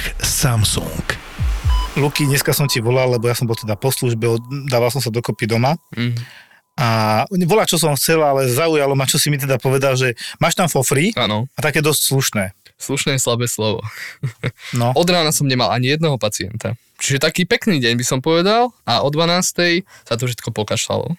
firmách Samsung. Luky, dneska som ti volal, lebo ja som bol teda po službe, dával som sa dokopy doma. Mm. A volá, čo som chcel, ale zaujalo ma, čo si mi teda povedal, že máš tam for free Áno. a také dosť slušné. Slušné je slabé slovo. No. Od rána som nemal ani jedného pacienta. Čiže taký pekný deň by som povedal a o 12. sa to všetko pokašľalo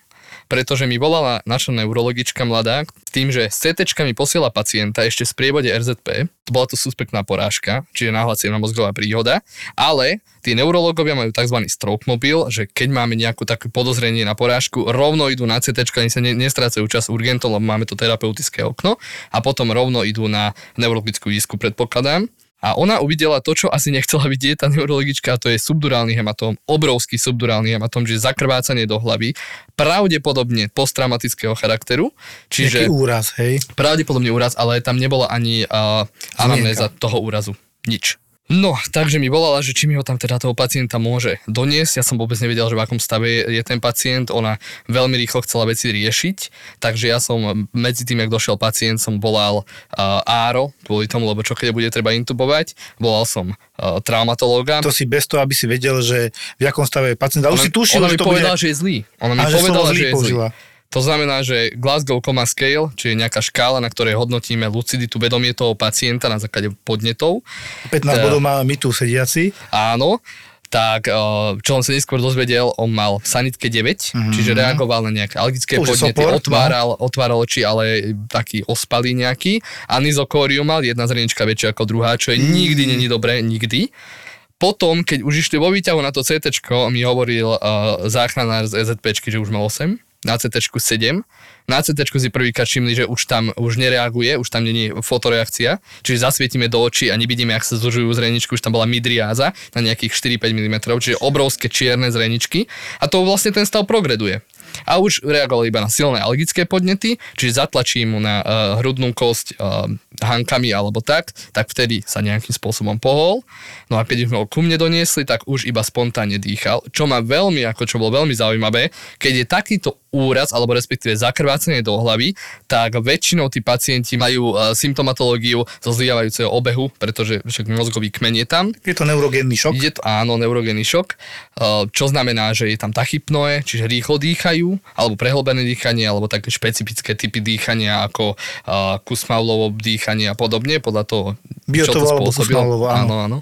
pretože mi volala naša neurologička mladá s tým, že s CT mi posiela pacienta ešte z priebode RZP, bola to suspektná porážka, čiže náhlasiená mozgová príhoda, ale tí neurologovia majú tzv. stroke mobil, že keď máme nejakú také podozrenie na porážku, rovno idú na CT, ani sa ne, nestrácajú čas urgentom, lebo máme to terapeutické okno a potom rovno idú na neurologickú výsku, predpokladám. A ona uvidela to, čo asi nechcela vidieť tá neurologička, a to je subdurálny hematóm, obrovský subdurálny hematóm, čiže zakrvácanie do hlavy, pravdepodobne posttraumatického charakteru. Čiže Jaký úraz, hej? Pravdepodobne úraz, ale tam nebola ani uh, anamnéza toho úrazu. Nič. No, takže mi volala, že či mi ho tam teda toho pacienta môže doniesť. Ja som vôbec nevedel, že v akom stave je ten pacient. Ona veľmi rýchlo chcela veci riešiť, takže ja som medzi tým, jak došiel pacient, som volal uh, áro, kvôli tomu, lebo čo keď bude treba intubovať. Volal som uh, traumatológa. To si bez toho, aby si vedel, že v akom stave je pacient. A už si tušil, ona že mi to povedala, bude... že je zlý. Ona mi povedala, že je zlý. To znamená, že Glasgow Coma Scale, čiže nejaká škála, na ktorej hodnotíme luciditu vedomie toho pacienta na základe podnetov. 15 tá, bodov má my tu sediaci. Áno, tak eh, čo on sa neskôr dozvedel, on mal sanitke 9, mm-hmm. čiže reagoval na nejaké alergické podnety, sopor, otváral, no. otváral oči, ale taký ospalý nejaký. Anizokórium mal, jedna zrenička väčšia ako druhá, čo je mm. nikdy není dobré, nikdy. Potom, keď už išli vo výťahu na to CT, mi hovoril uh, záchranár z EZP, že už mal 8, na CT 7. Na CT si prvýkrát všimli, že už tam už nereaguje, už tam není fotoreakcia, čiže zasvietime do očí a nevidíme, ak sa zužujú zreničky, už tam bola midriáza na nejakých 4-5 mm, čiže obrovské čierne zreničky. A to vlastne ten stav progreduje a už reagoval iba na silné alergické podnety, čiže zatlačím mu na uh, hrudnú kosť uh, hankami alebo tak, tak vtedy sa nejakým spôsobom pohol. No a keď ho ku mne doniesli, tak už iba spontánne dýchal, čo ma veľmi, ako čo bolo veľmi zaujímavé, keď je takýto úraz, alebo respektíve zakrvácanie do hlavy, tak väčšinou tí pacienti majú uh, symptomatológiu zo zlievajúceho obehu, pretože však mozgový kmen je tam. Je to neurogénny šok? Je to, áno, neurogénny šok, uh, čo znamená, že je tam tachypnoe, čiže rýchlo dýchajú, alebo prehlbené dýchanie, alebo také špecifické typy dýchania, ako uh, kusmaulovo dýchanie a podobne, podľa toho, Biotovo čo to spôsobilo. Áno, áno.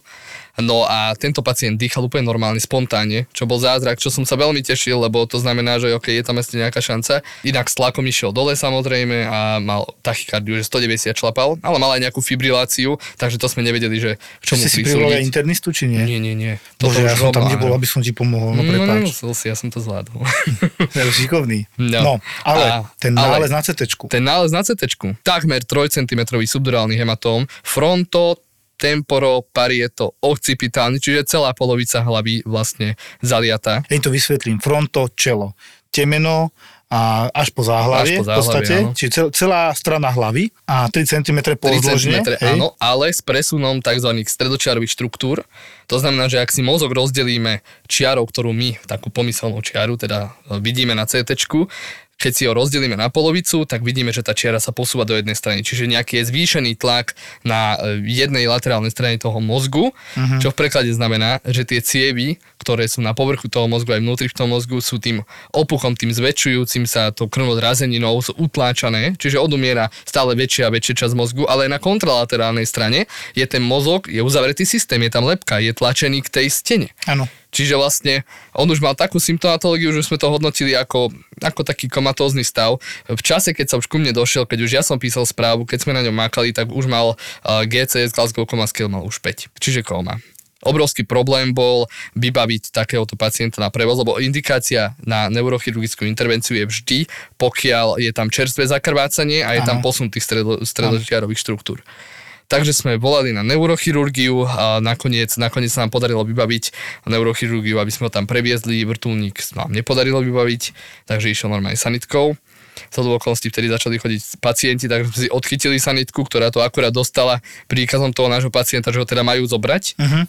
No a tento pacient dýchal úplne normálne, spontánne, čo bol zázrak, čo som sa veľmi tešil, lebo to znamená, že OK, je tam ešte nejaká šanca. Inak s tlakom išiel dole samozrejme a mal tachykardiu, že 190 šlapal, ale mal aj nejakú fibriláciu, takže to sme nevedeli, že v čomu si privolal internistu, či nie? Nie, nie, nie. Bože, ja som tam nebol, aby som ti pomohol, no, no prepáč. No, si, ja som to zvládol. šikovný. No, no ale a, ten nález ale, na CT. Ten nález na CT. Takmer 3 cm subdurálny hematóm, fronto temporo, parieto, occipitálny, čiže celá polovica hlavy vlastne zaliatá. Hej, to vysvetlím. Fronto, čelo. Temeno, a až po záhlavie, až po záhlavie v podstate, áno. čiže celá strana hlavy a 3 cm pozdĺžne. 3 cm, áno, ale s presunom tzv. stredočiarových štruktúr. To znamená, že ak si mozog rozdelíme čiarou, ktorú my, takú pomyselnú čiaru, teda vidíme na CT, keď si ho rozdelíme na polovicu, tak vidíme, že tá čiara sa posúva do jednej strany. Čiže nejaký je zvýšený tlak na e, jednej laterálnej strane toho mozgu, uh-huh. čo v preklade znamená, že tie cievy, ktoré sú na povrchu toho mozgu aj vnútri v tom mozgu, sú tým opuchom, tým zväčšujúcim sa to krvnodrazeninou, sú utláčané, čiže odumiera stále väčšia a väčšia časť mozgu, ale na kontralaterálnej strane je ten mozog, je uzavretý systém, je tam lepka, je tlačený k tej stene. Áno. Čiže vlastne on už mal takú symptomatológiu, že sme to hodnotili ako, ako taký komatózny stav. V čase, keď sa už ku mne došiel, keď už ja som písal správu, keď sme na ňom mákali, tak už mal uh, GCS, Glasgow Coma Scale mal už 5. Čiže koma. Obrovský problém bol vybaviť takéhoto pacienta na prevoz, lebo indikácia na neurochirurgickú intervenciu je vždy, pokiaľ je tam čerstvé zakrvácanie a je Aha. tam posun tých stredo, stredožiarových štruktúr. Takže sme volali na neurochirurgiu a nakoniec, nakoniec sa nám podarilo vybaviť neurochirurgiu, aby sme ho tam previezli. Vrtulník sa nám nepodarilo vybaviť, takže išiel normálne sanitkou. Za okolností vtedy začali chodiť pacienti, takže sme si odchytili sanitku, ktorá to akurát dostala príkazom toho nášho pacienta, že ho teda majú zobrať. Uh-huh.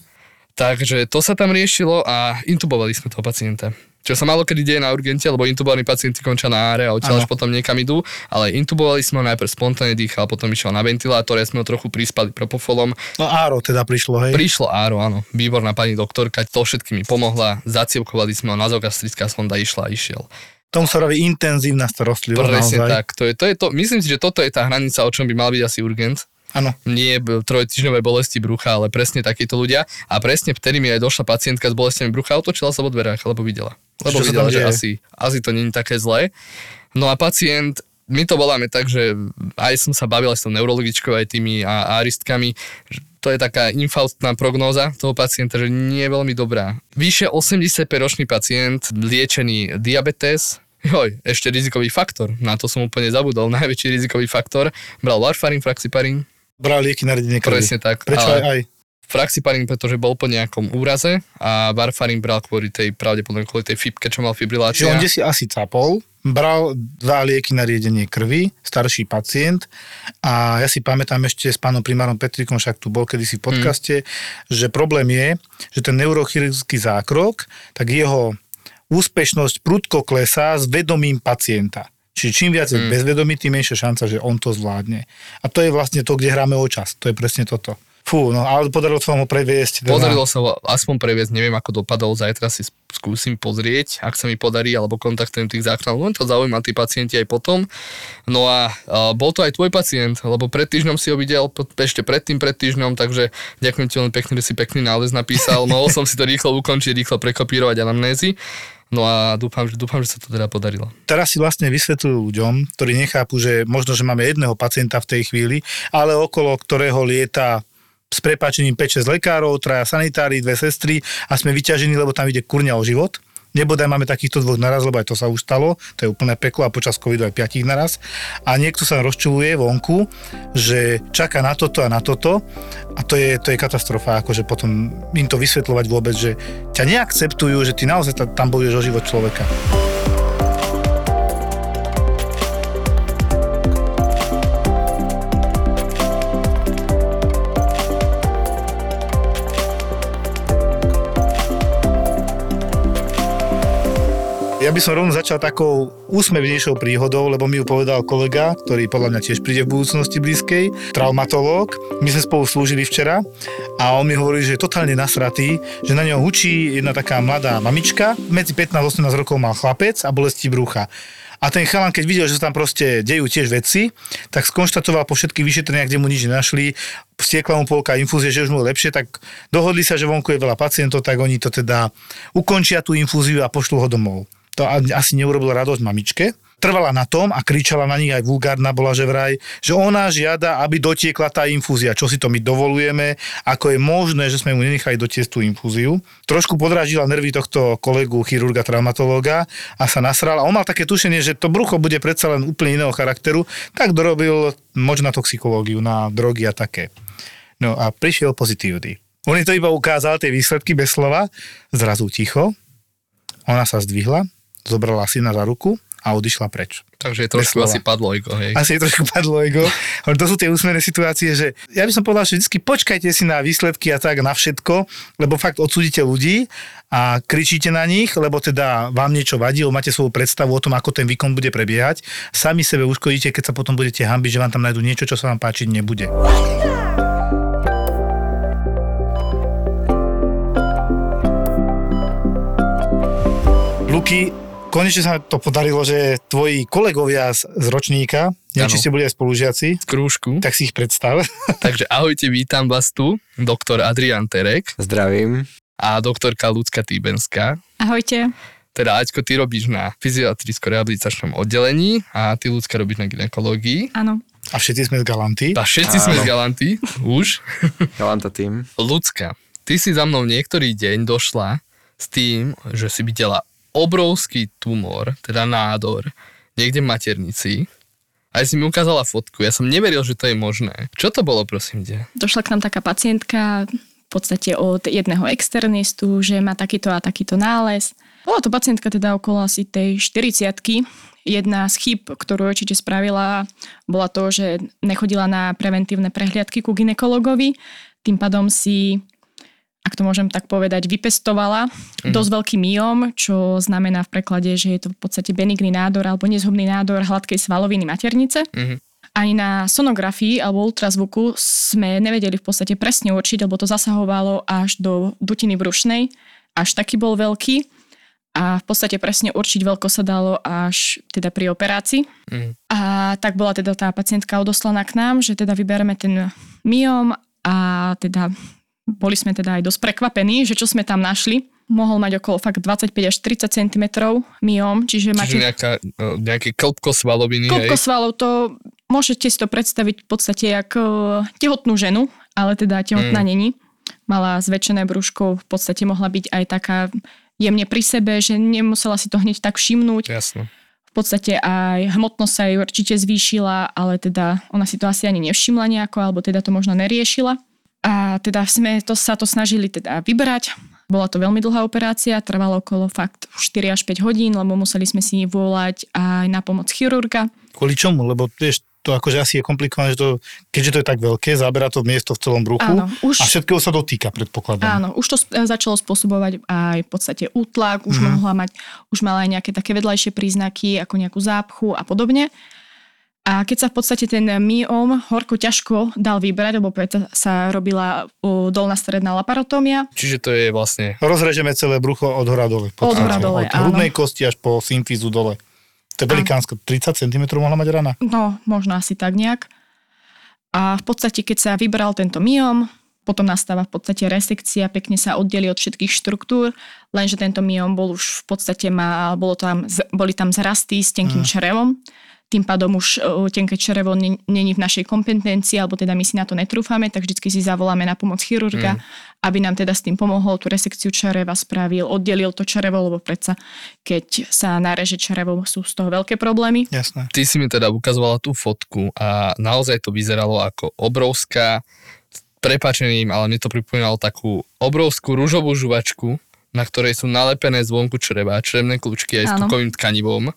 Takže to sa tam riešilo a intubovali sme toho pacienta. Čo sa malo kedy deje na urgente, lebo intubovaní pacienti končia na áre a odtiaľ až potom niekam idú, ale intubovali sme ho najprv spontánne dýchal, potom išiel na ventilátore, sme ho trochu prispali propofolom. No áro teda prišlo, hej? Prišlo áro, áno. Výborná pani doktorka, to všetky mi pomohla, zacievkovali sme ho, nazogastrická sonda išla a išiel. Tomu sa robí intenzívna starostlivosť. Presne naozaj. tak. To je, to je to, myslím si, že toto je tá hranica, o čom by mal byť asi urgent. Áno. Nie trojtyžňové bolesti brucha, ale presne takíto ľudia. A presne vtedy mi aj došla pacientka s bolestiami brucha, otočila sa vo dverách, lebo videla. Lebo Čo videla, že asi, asi to je také zlé. No a pacient, my to voláme tak, že aj som sa bavil s tou neurologičkou, aj tými a, aristkami, to je taká infaustná prognóza toho pacienta, že nie je veľmi dobrá. Vyše 85-ročný pacient, liečený diabetes, Joj, ešte rizikový faktor, na to som úplne zabudol, najväčší rizikový faktor, bral warfarin, fraxiparin, Bral lieky na riadenie krvi. Presne tak. Prečo aj, aj? Fraxiparin, pretože bol po nejakom úraze a Warfarin bral kvôli tej, pravdepodobne kvôli tej fibke, čo mal fibrilácia. Čiže on si asi capol, bral dva lieky na riedenie krvi, starší pacient a ja si pamätám ešte s pánom primárom Petrikom, však tu bol kedysi v podcaste, hmm. že problém je, že ten neurochirurgický zákrok, tak jeho úspešnosť prudko klesá s vedomím pacienta. Čiže čím viac je mm. bezvedomý, tým menšia šanca, že on to zvládne. A to je vlastne to, kde hráme o čas. To je presne toto. Fú, no ale podarilo sa ho previesť. Teda... Podarilo sa ho aspoň previesť, neviem ako dopadol, zajtra si skúsim pozrieť, ak sa mi podarí, alebo kontaktujem tých záchranov, len to zaujíma tí pacienti aj potom. No a, a bol to aj tvoj pacient, lebo pred týždňom si ho videl, ešte predtým pred týždňom, takže ďakujem ti veľmi pekne, že si pekný nález napísal. Mohol som si to rýchlo ukončiť, rýchlo prekopírovať anamnézy. No a dúfam, že, dúfam, že sa to teda podarilo. Teraz si vlastne vysvetľujú ľuďom, ktorí nechápu, že možno, že máme jedného pacienta v tej chvíli, ale okolo ktorého lieta s prepáčením 5-6 lekárov, traja sanitári, dve sestry a sme vyťažení, lebo tam ide kurňa o život Nebodaj máme takýchto dvoch naraz, lebo aj to sa už stalo, to je úplné peklo a počas covidu aj piatich naraz. A niekto sa rozčuluje vonku, že čaká na toto a na toto a to je, to je katastrofa, akože potom im to vysvetľovať vôbec, že ťa neakceptujú, že ty naozaj tam bojuješ o život človeka. Ja by som rovno začal takou úsmevnejšou príhodou, lebo mi ju povedal kolega, ktorý podľa mňa tiež príde v budúcnosti blízkej, traumatológ. My sme spolu slúžili včera a on mi hovorí, že je totálne nasratý, že na ňo hučí jedna taká mladá mamička, medzi 15 a 18 rokov mal chlapec a bolesti brucha. A ten chalan, keď videl, že sa tam proste dejú tiež veci, tak skonštatoval po všetkých vyšetreniach, kde mu nič nenašli, stiekla mu polka infúzie, že už mu je lepšie, tak dohodli sa, že vonku je veľa pacientov, tak oni to teda ukončia tú infúziu a pošlú ho domov to asi neurobilo radosť mamičke. Trvala na tom a kričala na nich aj vulgárna bola, že vraj, že ona žiada, aby dotiekla tá infúzia. Čo si to my dovolujeme, ako je možné, že sme mu nenechali dotiesť tú infúziu. Trošku podrážila nervy tohto kolegu, chirurga, traumatológa a sa nasral. A on mal také tušenie, že to brucho bude predsa len úplne iného charakteru, tak dorobil na toxikológiu, na drogy a také. No a prišiel pozitívny. On to iba ukázal, tie výsledky bez slova, zrazu ticho, ona sa zdvihla, zobrala syna za ruku a odišla preč. Takže je trošku asi padlo ego, hej. Asi je trošku padlo ego. To sú tie úsmerné situácie, že ja by som povedal, že vždy počkajte si na výsledky a tak na všetko, lebo fakt odsudíte ľudí a kričíte na nich, lebo teda vám niečo vadí, máte svoju predstavu o tom, ako ten výkon bude prebiehať. Sami sebe uškodíte, keď sa potom budete hambiť, že vám tam nájdú niečo, čo sa vám páčiť nebude. Luky, konečne sa to podarilo, že tvoji kolegovia z, z ročníka, neviem, či ste boli aj spolužiaci. Z krúžku. Tak si ich predstav. Takže ahojte, vítam vás tu, doktor Adrian Terek. Zdravím. A doktorka Lucka Týbenská. Ahojte. Teda Aťko, ty robíš na fyziatricko-rehabilitačnom oddelení a ty Lucka robíš na ginekológii. Áno. A všetci sme z Galanty. A všetci Áno. sme z Galanty, už. Galanta tým. Lucka, ty si za mnou niektorý deň došla s tým, že si videla obrovský tumor, teda nádor, niekde v maternici Aj si mi ukázala fotku, ja som neveril, že to je možné. Čo to bolo, prosím ťa? Došla k nám taká pacientka, v podstate od jedného externistu, že má takýto a takýto nález. Bola to pacientka teda okolo asi tej 40 Jedna z chyb, ktorú určite spravila, bola to, že nechodila na preventívne prehliadky ku ginekologovi. Tým pádom si ak to môžem tak povedať, vypestovala mm. dosť veľký myom, čo znamená v preklade, že je to v podstate benigný nádor alebo nezhubný nádor hladkej svaloviny maternice. Mm. Ani na sonografii alebo ultrazvuku sme nevedeli v podstate presne určiť, lebo to zasahovalo až do dutiny brušnej. Až taký bol veľký. A v podstate presne určiť veľko sa dalo až teda pri operácii. Mm. A tak bola teda tá pacientka odoslaná k nám, že teda vybereme ten myom a teda boli sme teda aj dosť prekvapení, že čo sme tam našli. Mohol mať okolo fakt 25 až 30 cm myom, čiže, čiže máte... Nejaká, e, nejaké klopko svaloviny. Klopko svalov, to môžete si to predstaviť v podstate ako e, tehotnú ženu, ale teda tehotná mm. není. Mala zväčšené brúško, v podstate mohla byť aj taká jemne pri sebe, že nemusela si to hneď tak všimnúť. Jasno. V podstate aj hmotnosť sa jej určite zvýšila, ale teda ona si to asi ani nevšimla nejako, alebo teda to možno neriešila. A teda sme to, sa to snažili teda vybrať. Bola to veľmi dlhá operácia, trvalo okolo fakt 4 až 5 hodín, lebo museli sme si volať aj na pomoc chirurga. Kvôli čomu? Lebo vieš, to akože asi je komplikované, že to, keďže to je tak veľké, zabera to miesto v celom bruchu Áno, už, a všetkého sa dotýka, predpokladám. Áno, už to začalo spôsobovať aj v podstate útlak, už mm-hmm. mohla mať, už mala aj nejaké také vedľajšie príznaky, ako nejakú zápchu a podobne. A keď sa v podstate ten myom horko ťažko dal vybrať, lebo preto sa robila dolná stredná laparotómia. Čiže to je vlastne... Rozrežeme celé brucho od hora dole. Od hora dole, Od hrudnej kosti až po symfízu dole. To je velikánsko. 30 cm mohla mať rana? No, možno asi tak nejak. A v podstate, keď sa vybral tento myom, potom nastáva v podstate resekcia, pekne sa oddeli od všetkých štruktúr, lenže tento myom bol už v podstate má, bolo tam, boli tam zrasty s tenkým mm. črevom tým pádom už tenké črevo není v našej kompetencii, alebo teda my si na to netrúfame, tak vždycky si zavoláme na pomoc chirurga, mm. aby nám teda s tým pomohol, tú resekciu čreva spravil, oddelil to črevo, lebo predsa keď sa nareže črevo, sú z toho veľké problémy. Jasné. Ty si mi teda ukazovala tú fotku a naozaj to vyzeralo ako obrovská, prepačením, ale mne to pripomínalo takú obrovskú rúžovú žuvačku, na ktorej sú nalepené zvonku čreva, črevné kľúčky aj s tukovým tkanivom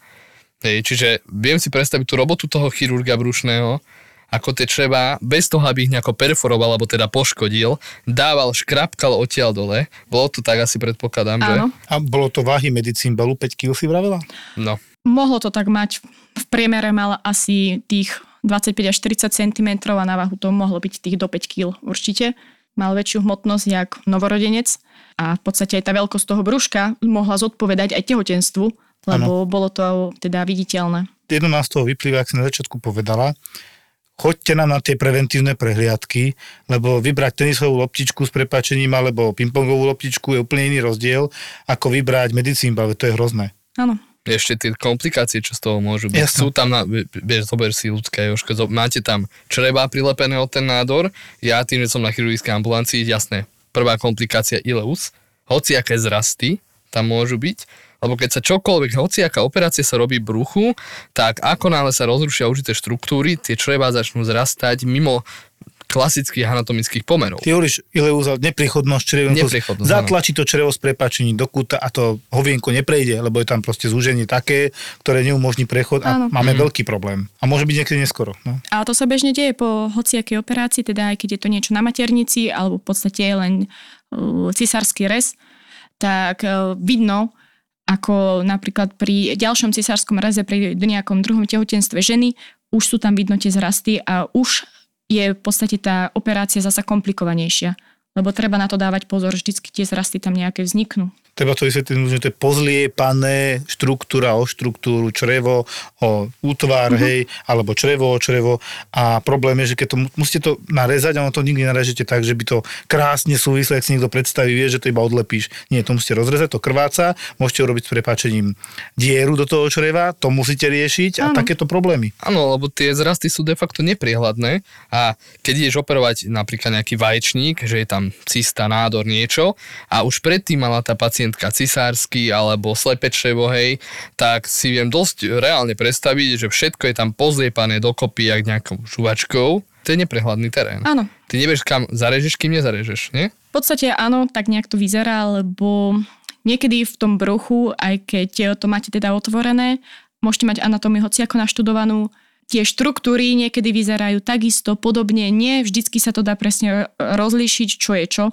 Hej, čiže viem si predstaviť tú robotu toho chirurga brušného, ako tie čreba, bez toho, aby ich nejako perforoval, alebo teda poškodil, dával škrapkal odtiaľ dole. Bolo to tak asi predpokladám, Áno. že? A bolo to váhy medicínbelu, 5 kg si vravela? No. Mohlo to tak mať. V priemere mal asi tých 25 až 40 cm a na váhu to mohlo byť tých do 5 kg určite. Mal väčšiu hmotnosť jak novorodenec a v podstate aj tá veľkosť toho brúška mohla zodpovedať aj tehotenstvu, lebo ano. bolo to teda viditeľné. Jedno nás toho vyplýva, ak si na začiatku povedala, choďte nám na tie preventívne prehliadky, lebo vybrať tenisovú loptičku s prepačením alebo pingpongovú loptičku je úplne iný rozdiel, ako vybrať medicín, ale to je hrozné. Áno. Ešte tie komplikácie, čo z toho môžu byť. Jasne. Sú tam, na, vieš, zober si ľudské, Jožko, máte tam čreba prilepené od ten nádor, ja tým, že som na chirurgickej ambulancii, jasné, prvá komplikácia ileus, hoci aké zrasty tam môžu byť, lebo keď sa čokoľvek, hociaká operácia sa robí bruchu, tak ako náhle sa rozrušia užité štruktúry, tie čreva začnú zrastať mimo klasických anatomických pomerov. Ty hovoríš ileúza, nepriechodnosť črevo. Zatlačí to črevo s prepačením do kúta a to hovienko neprejde, lebo je tam proste zúženie také, ktoré neumožní prechod a Áno. máme mm. veľký problém. A môže byť niekedy neskoro. No. A to sa bežne deje po hociakej operácii, teda aj keď je to niečo na maternici alebo v podstate len uh, cisársky rez, tak uh, vidno, ako napríklad pri ďalšom cisárskom raze, pri nejakom druhom tehotenstve ženy, už sú tam vidno tie zrasty a už je v podstate tá operácia zasa komplikovanejšia. Lebo treba na to dávať pozor, vždycky tie zrasty tam nejaké vzniknú treba to vysvetliť, že to je pozliepané štruktúra o štruktúru, črevo o útvar, uh-huh. hej, alebo črevo o črevo a problém je, že keď to musíte to narezať, ono to nikdy narežete tak, že by to krásne súvisle, ak si niekto predstaví, vie, že to iba odlepíš. Nie, to musíte rozrezať, to krváca, môžete urobiť s prepáčením dieru do toho čreva, to musíte riešiť a ano. takéto problémy. Áno, lebo tie zrasty sú de facto nepriehľadné a keď ideš operovať napríklad nejaký vaječník, že je tam cista, nádor, niečo a už predtým mala tá pacientka pacientka cisársky alebo slepečevo, hej, tak si viem dosť reálne predstaviť, že všetko je tam pozliepané dokopy jak nejakou žuvačkou. To je neprehľadný terén. Áno. Ty nevieš, kam zarežeš, kým nezarežeš, nie? V podstate áno, tak nejak to vyzerá, lebo niekedy v tom bruchu, aj keď to máte teda otvorené, môžete mať anatómiu hociako naštudovanú, tie štruktúry niekedy vyzerajú takisto podobne, nie vždycky sa to dá presne rozlíšiť, čo je čo.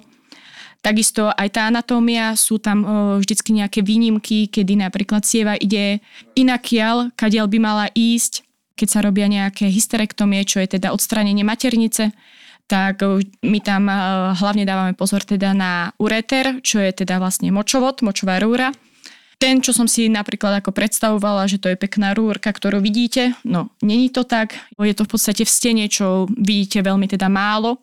Takisto aj tá anatómia, sú tam vždycky nejaké výnimky, kedy napríklad sieva ide inakiaľ, kadiaľ by mala ísť, keď sa robia nejaké hysterektomie, čo je teda odstránenie maternice, tak my tam hlavne dávame pozor teda na ureter, čo je teda vlastne močovod, močová rúra. Ten, čo som si napríklad ako predstavovala, že to je pekná rúrka, ktorú vidíte, no není to tak. Je to v podstate v stene, čo vidíte veľmi teda málo.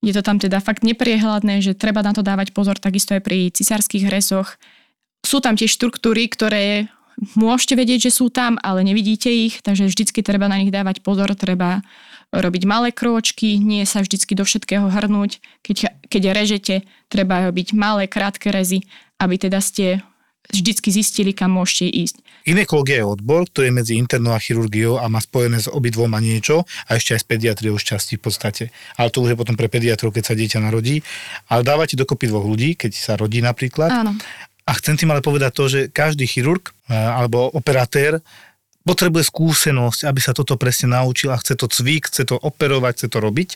Je to tam teda fakt nepriehľadné, že treba na to dávať pozor takisto aj pri cisárskych rezoch. Sú tam tie štruktúry, ktoré môžete vedieť, že sú tam, ale nevidíte ich, takže vždycky treba na nich dávať pozor, treba robiť malé krôčky, nie sa vždycky do všetkého hrnúť. Keď, keď režete, treba robiť malé, krátke rezy, aby teda ste vždycky zistili, kam môžete ísť. Ginekológia je odbor, ktorý je medzi internou a chirurgiou a má spojené s obidvoma niečo a ešte aj s pediatriou z časti v podstate. Ale to už je potom pre pediatrov, keď sa dieťa narodí. Ale dávate dokopy dvoch ľudí, keď sa rodí napríklad. Áno. A chcem tým ale povedať to, že každý chirurg e, alebo operatér potrebuje skúsenosť, aby sa toto presne naučil a chce to cvík, chce to operovať, chce to robiť.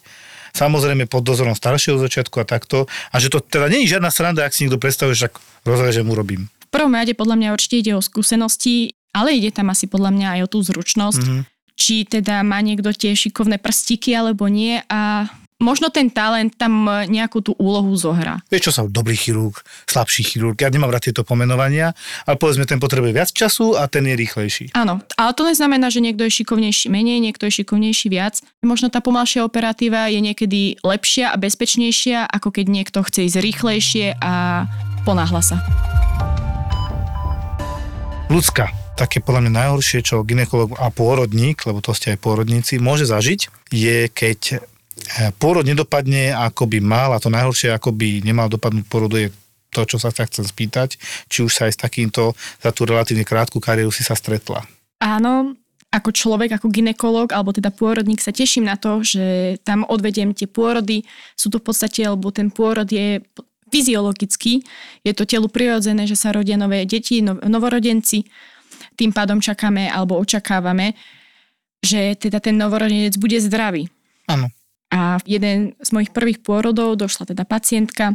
Samozrejme pod dozorom staršieho začiatku a takto. A že to teda nie je žiadna sranda, ak si niekto predstavuje, že rozrežem, urobím. V prvom rade podľa mňa určite ide o skúsenosti, ale ide tam asi podľa mňa aj o tú zručnosť. Mm-hmm. Či teda má niekto tie šikovné prstíky alebo nie a možno ten talent tam nejakú tú úlohu zohrá. Vieš, čo sa dobrý chirurg, slabší chirurg, ja nemám rád tieto pomenovania, ale povedzme, ten potrebuje viac času a ten je rýchlejší. Áno, ale to neznamená, že niekto je šikovnejší menej, niekto je šikovnejší viac. Možno tá pomalšia operatíva je niekedy lepšia a bezpečnejšia, ako keď niekto chce ísť rýchlejšie a ponáhla sa. Ľudská, také podľa mňa najhoršie, čo ginekolog a pôrodník, lebo to ste aj pôrodníci, môže zažiť, je keď Eh, pôrod nedopadne ako by mal a to najhoršie ako by nemal dopadnúť pôrodu je to, čo sa chcem spýtať, či už sa aj s takýmto za tú relatívne krátku kariéru si sa stretla. Áno, ako človek, ako ginekolog, alebo teda pôrodník sa teším na to, že tam odvediem tie pôrody. Sú to v podstate, lebo ten pôrod je fyziologický, je to telu prirodzené, že sa rodia nové deti, no, novorodenci. Tým pádom čakáme alebo očakávame, že teda ten novorodenec bude zdravý. Áno. A jeden z mojich prvých pôrodov došla teda pacientka,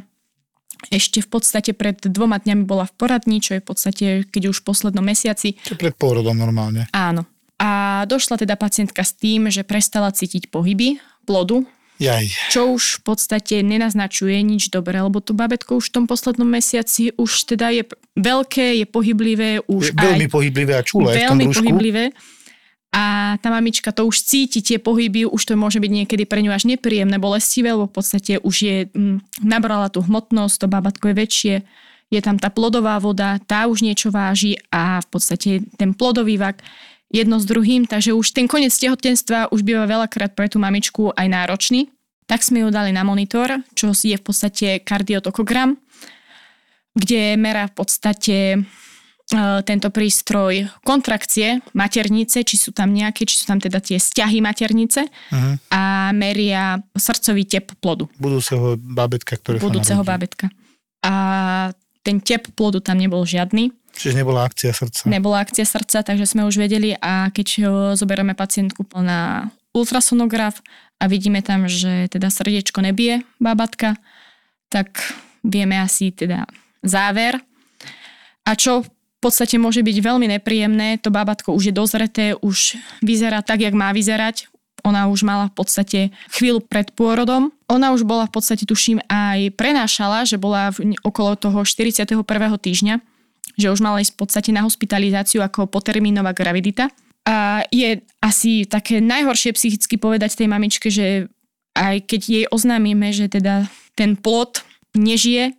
ešte v podstate pred dvoma dňami bola v poradni, čo je v podstate, keď už v poslednom mesiaci. Čo pred pôrodom normálne. Áno. A došla teda pacientka s tým, že prestala cítiť pohyby plodu, Jaj. Čo už v podstate nenaznačuje nič dobré, lebo to babetko už v tom poslednom mesiaci už teda je veľké, je pohyblivé. Už je veľmi pohyblivé a čulé Veľmi pohyblivé a tá mamička to už cíti, tie pohyby, už to môže byť niekedy pre ňu až nepríjemné, bolestivé, lebo v podstate už je, m, mm, nabrala tú hmotnosť, to babatko je väčšie, je tam tá plodová voda, tá už niečo váži a v podstate ten plodový vak jedno s druhým, takže už ten koniec tehotenstva už býva veľakrát pre tú mamičku aj náročný. Tak sme ju dali na monitor, čo je v podstate kardiotokogram, kde merá v podstate E, tento prístroj kontrakcie maternice, či sú tam nejaké, či sú tam teda tie stiahy maternice uh-huh. a meria srdcový tep plodu. Budúceho bábetka, ktoré Budúceho bábetka. A ten tep plodu tam nebol žiadny. Čiže nebola akcia srdca. Nebola akcia srdca, takže sme už vedeli a keď zoberieme pacientku na ultrasonograf a vidíme tam, že teda srdiečko nebije bábatka, tak vieme asi teda záver. A čo v podstate môže byť veľmi nepríjemné. To bábatko už je dozreté, už vyzerá tak, jak má vyzerať. Ona už mala v podstate chvíľu pred pôrodom. Ona už bola v podstate, tuším, aj prenášala, že bola v, okolo toho 41. týždňa, že už mala ísť v podstate na hospitalizáciu ako potermínová gravidita. A je asi také najhoršie psychicky povedať tej mamičke, že aj keď jej oznámime, že teda ten plod nežije,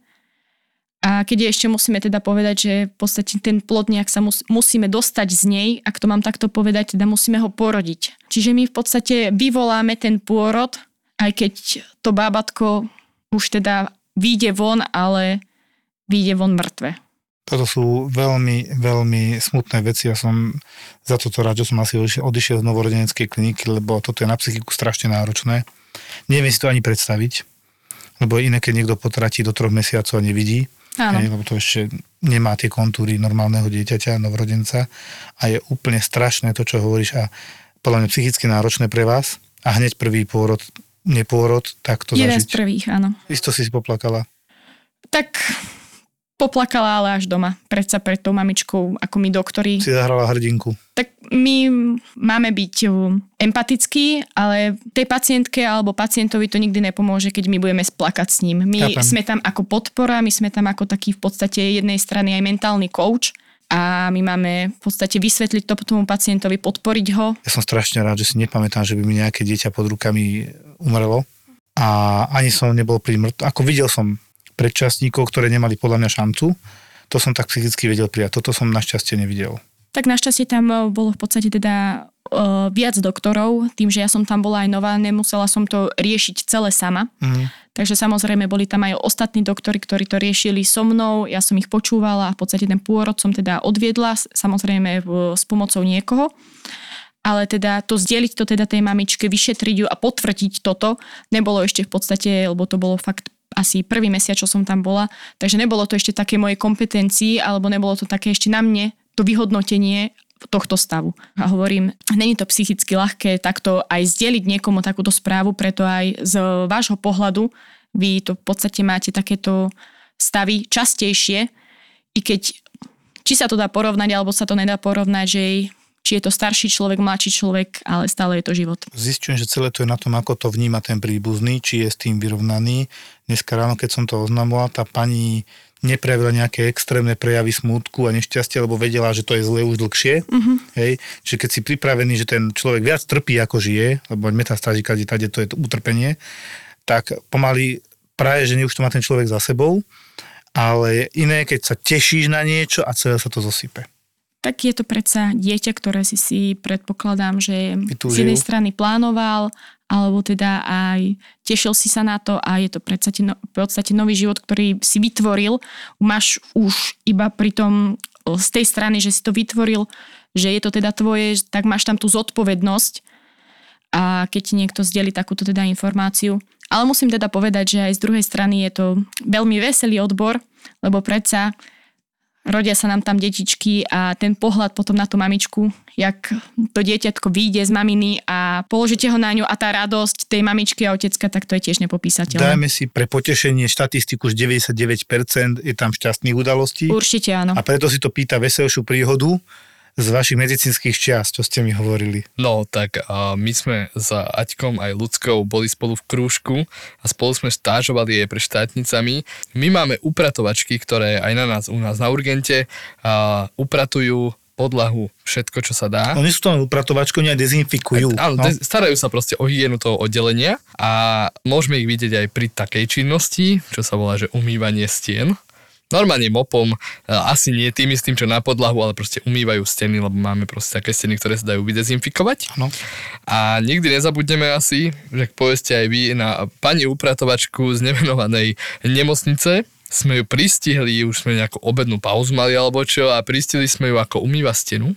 a keď ešte musíme teda povedať, že v podstate ten plod nejak sa mus, musíme dostať z nej, ak to mám takto povedať, teda musíme ho porodiť. Čiže my v podstate vyvoláme ten pôrod, aj keď to bábatko už teda vyjde von, ale vyjde von mŕtve. Toto sú veľmi, veľmi smutné veci. Ja som za toto rád, že som asi odišiel z novorodeneckej kliniky, lebo toto je na psychiku strašne náročné. Neviem si to ani predstaviť, lebo iné, keď niekto potratí do troch mesiacov a nevidí, Áno. Hej, lebo to ešte nemá tie kontúry normálneho dieťaťa, novorodenca a je úplne strašné to, čo hovoríš a podľa mňa psychicky náročné pre vás a hneď prvý pôrod, nepôrod, tak to Jeden zažiť. z prvých, áno. Isto si si poplakala. Tak poplakala, ale až doma. Predsa pred tou mamičkou, ako my doktori. Si zahrala hrdinku. Tak my máme byť empatickí, ale tej pacientke alebo pacientovi to nikdy nepomôže, keď my budeme splakať s ním. My Chápem. sme tam ako podpora, my sme tam ako taký v podstate jednej strany aj mentálny coach a my máme v podstate vysvetliť to tomu pacientovi, podporiť ho. Ja som strašne rád, že si nepamätám, že by mi nejaké dieťa pod rukami umrelo a ani som nebol pri mŕtv. Ako videl som predčasníkov, ktoré nemali podľa mňa šancu. To som tak psychicky vedel prijať. Toto som našťastie nevidel. Tak našťastie tam eh, bolo v podstate teda uh, viac doktorov, tým, že ja som tam bola aj nová, nemusela som to riešiť celé sama. Mm. Takže samozrejme boli tam aj ostatní doktori, ktorí to riešili so mnou, ja som ich počúvala a v podstate ten pôrod som teda odviedla, samozrejme s pomocou niekoho. Ale teda to zdieľiť to teda tej mamičke, vyšetriť ju a potvrdiť toto, nebolo ešte v podstate, lebo to bolo fakt asi prvý mesiac, čo som tam bola, takže nebolo to ešte také moje kompetencii, alebo nebolo to také ešte na mne, to vyhodnotenie tohto stavu. A hovorím, není to psychicky ľahké takto aj zdieľiť niekomu takúto správu, preto aj z vášho pohľadu vy to v podstate máte takéto stavy častejšie, i keď či sa to dá porovnať, alebo sa to nedá porovnať, že či je to starší človek, mladší človek, ale stále je to život. Zistujem, že celé to je na tom, ako to vníma ten príbuzný, či je s tým vyrovnaný. Dneska ráno, keď som to oznamoval, tá pani neprejavila nejaké extrémne prejavy smútku a nešťastia, lebo vedela, že to je zle už dlhšie. Uh-huh. Hej. Čiže keď si pripravený, že ten človek viac trpí, ako žije, lebo metastážika, kde tade to je to utrpenie, tak pomaly praje, že už to má ten človek za sebou, ale iné, keď sa tešíš na niečo a celé sa to zosype tak je to predsa dieťa, ktoré si si predpokladám, že Vytúžil. z jednej strany plánoval, alebo teda aj tešil si sa na to a je to predsa no, v podstate nový život, ktorý si vytvoril. Máš už iba pri tom z tej strany, že si to vytvoril, že je to teda tvoje, tak máš tam tú zodpovednosť a keď ti niekto zdeli takúto teda informáciu. Ale musím teda povedať, že aj z druhej strany je to veľmi veselý odbor, lebo predsa rodia sa nám tam detičky a ten pohľad potom na tú mamičku, jak to dieťatko vyjde z maminy a položíte ho na ňu a tá radosť tej mamičky a otecka, tak to je tiež nepopísateľné. Dajme si pre potešenie štatistiku, že 99% je tam šťastných udalostí. Určite áno. A preto si to pýta veselšiu príhodu, z vašich medicínskych čiast, čo ste mi hovorili. No, tak a my sme s Aťkom aj ľudskou boli spolu v krúžku a spolu sme stážovali aj pre štátnicami. My máme upratovačky, ktoré aj na nás, u nás na Urgente a, upratujú podlahu, všetko, čo sa dá. Oni sú tam upratovačkou, aj dezinfikujú. Áno, no? starajú sa proste o hygienu toho oddelenia a môžeme ich vidieť aj pri takej činnosti, čo sa volá, že umývanie stien normálne mopom, e, asi nie tým istým, čo na podlahu, ale proste umývajú steny, lebo máme proste také steny, ktoré sa dajú vydezinfikovať. Ano. A nikdy nezabudneme asi, že povedzte aj vy na pani upratovačku z nemenovanej nemocnice, sme ju pristihli, už sme nejakú obednú pauzu mali alebo čo a pristihli sme ju ako umýva stenu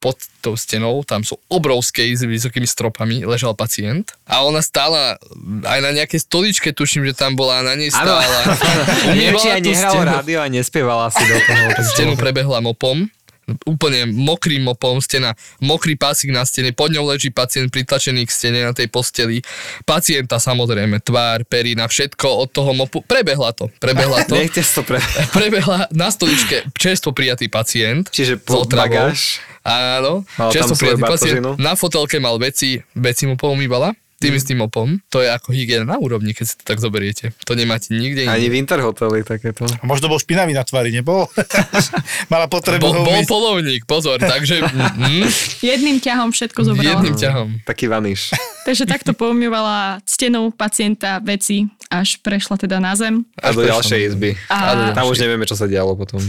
pod tou stenou, tam sú obrovské s vysokými stropami, ležal pacient a ona stála aj na nejakej stoličke, tuším, že tam bola, na nej stála. Neviem, či aj nehralo rádio a nespievala si do toho. Stenu prebehla mopom úplne mokrým mopom, stena, mokrý pásik na stene, pod ňou leží pacient pritlačený k stene na tej posteli. Pacienta samozrejme, tvár, perina, všetko od toho mopu. Prebehla to, prebehla to. Nechce to pre... Prebehla na stoličke čerstvo prijatý pacient. Čiže po bagáž. Áno, čerstvo prijatý pacient. Na fotelke mal veci, veci mu poumývala tým istým opom. To je ako hygiena na úrovni, keď si to tak zoberiete. To nemáte nikde Ani v Interhoteli takéto. A možno bol špinavý na tvári, nebol? Mala potrebu Bol, bol polovník, pozor, takže... Mm, Jedným ťahom všetko zobrala. Jedným ťahom. Taký vaniš. takže takto poumývala stenou pacienta veci, až prešla teda na zem. A do ďalšej izby. A... Tam už nevieme, čo sa dialo potom.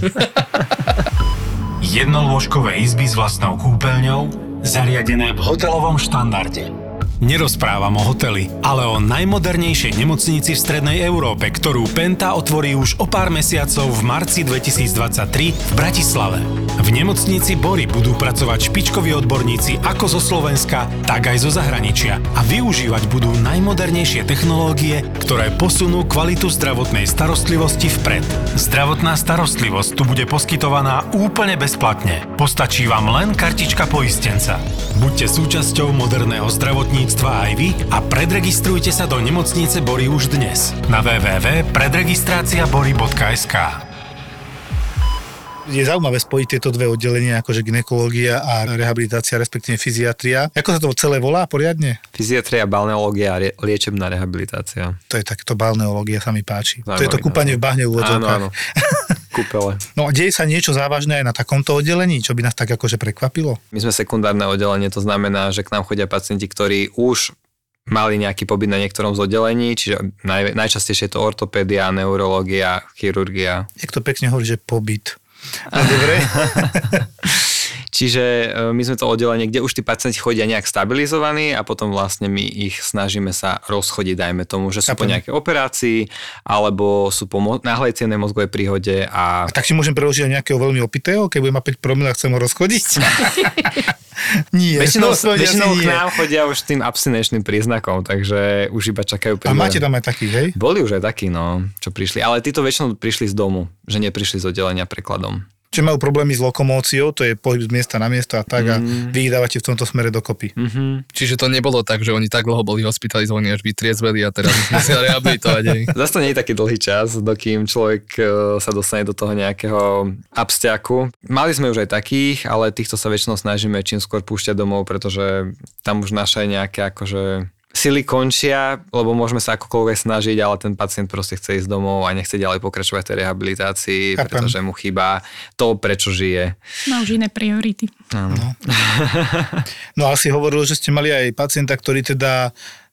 Jednolôžkové izby s vlastnou kúpeľňou, zariadené v hotelovom štandarde Nerozprávam o hoteli, ale o najmodernejšej nemocnici v strednej Európe, ktorú Penta otvorí už o pár mesiacov v marci 2023 v Bratislave. V nemocnici Bory budú pracovať špičkoví odborníci ako zo Slovenska, tak aj zo zahraničia a využívať budú najmodernejšie technológie, ktoré posunú kvalitu zdravotnej starostlivosti vpred. Zdravotná starostlivosť tu bude poskytovaná úplne bezplatne. Postačí vám len kartička poistenca. Buďte súčasťou moderného zdravotníctva zdravotníctva aj vy a predregistrujte sa do nemocnice Bory už dnes na www.predregistraciabory.sk je zaujímavé spojiť tieto dve oddelenia, akože ginekológia a rehabilitácia, respektíve fyziatria. Ako sa to celé volá poriadne? Fyziatria, balneológia a liečebná rehabilitácia. To je takéto balneológia, sa mi páči. Zaujímavý, to je to kúpanie v bahne v Áno, áno. Kúpele. No a deje sa niečo závažné aj na takomto oddelení, čo by nás tak akože prekvapilo? My sme sekundárne oddelenie, to znamená, že k nám chodia pacienti, ktorí už mali nejaký pobyt na niektorom z oddelení, čiže naj, najčastejšie je to ortopédia, neurológia, chirurgia. Jak to pekne hovorí, že pobyt. No, dobre. Čiže e, my sme to oddelenie, kde už tí pacienti chodia nejak stabilizovaní a potom vlastne my ich snažíme sa rozchodiť, dajme tomu, že sú po nejakej operácii alebo sú po mo- náhlej ciennej mozgovej príhode a... a... tak si môžem preložiť nejakého veľmi opitého, keď budem mať 5 promil a chcem ho rozchodiť? nie. Väčšinou, no, väčšinou k nám chodia už tým abstinenčným príznakom, takže už iba čakajú príle. A máte tam aj takých, hej? Boli už aj takí, no, čo prišli. Ale títo väčšinou prišli z domu, že neprišli z oddelenia prekladom. Čiže majú problémy s lokomóciou, to je pohyb z miesta na miesto a tak mm. a mhm. vy ich dávate v tomto smere dokopy. Mm-hmm. Čiže to nebolo tak, že oni tak dlho boli hospitalizovaní, až vytriezveli a teraz musia rehabilitovať. Zase to nie je taký dlhý čas, dokým človek e, sa dostane do toho nejakého abstiaku. Mali sme už aj takých, ale týchto sa väčšinou snažíme čím skôr púšťať domov, pretože tam už naše nejaké akože sily končia, lebo môžeme sa akokoľvek snažiť, ale ten pacient proste chce ísť domov a nechce ďalej pokračovať v tej rehabilitácii, Chápem. pretože mu chýba to, prečo žije. Má už iné priority. No. no asi hovoril, že ste mali aj pacienta, ktorý teda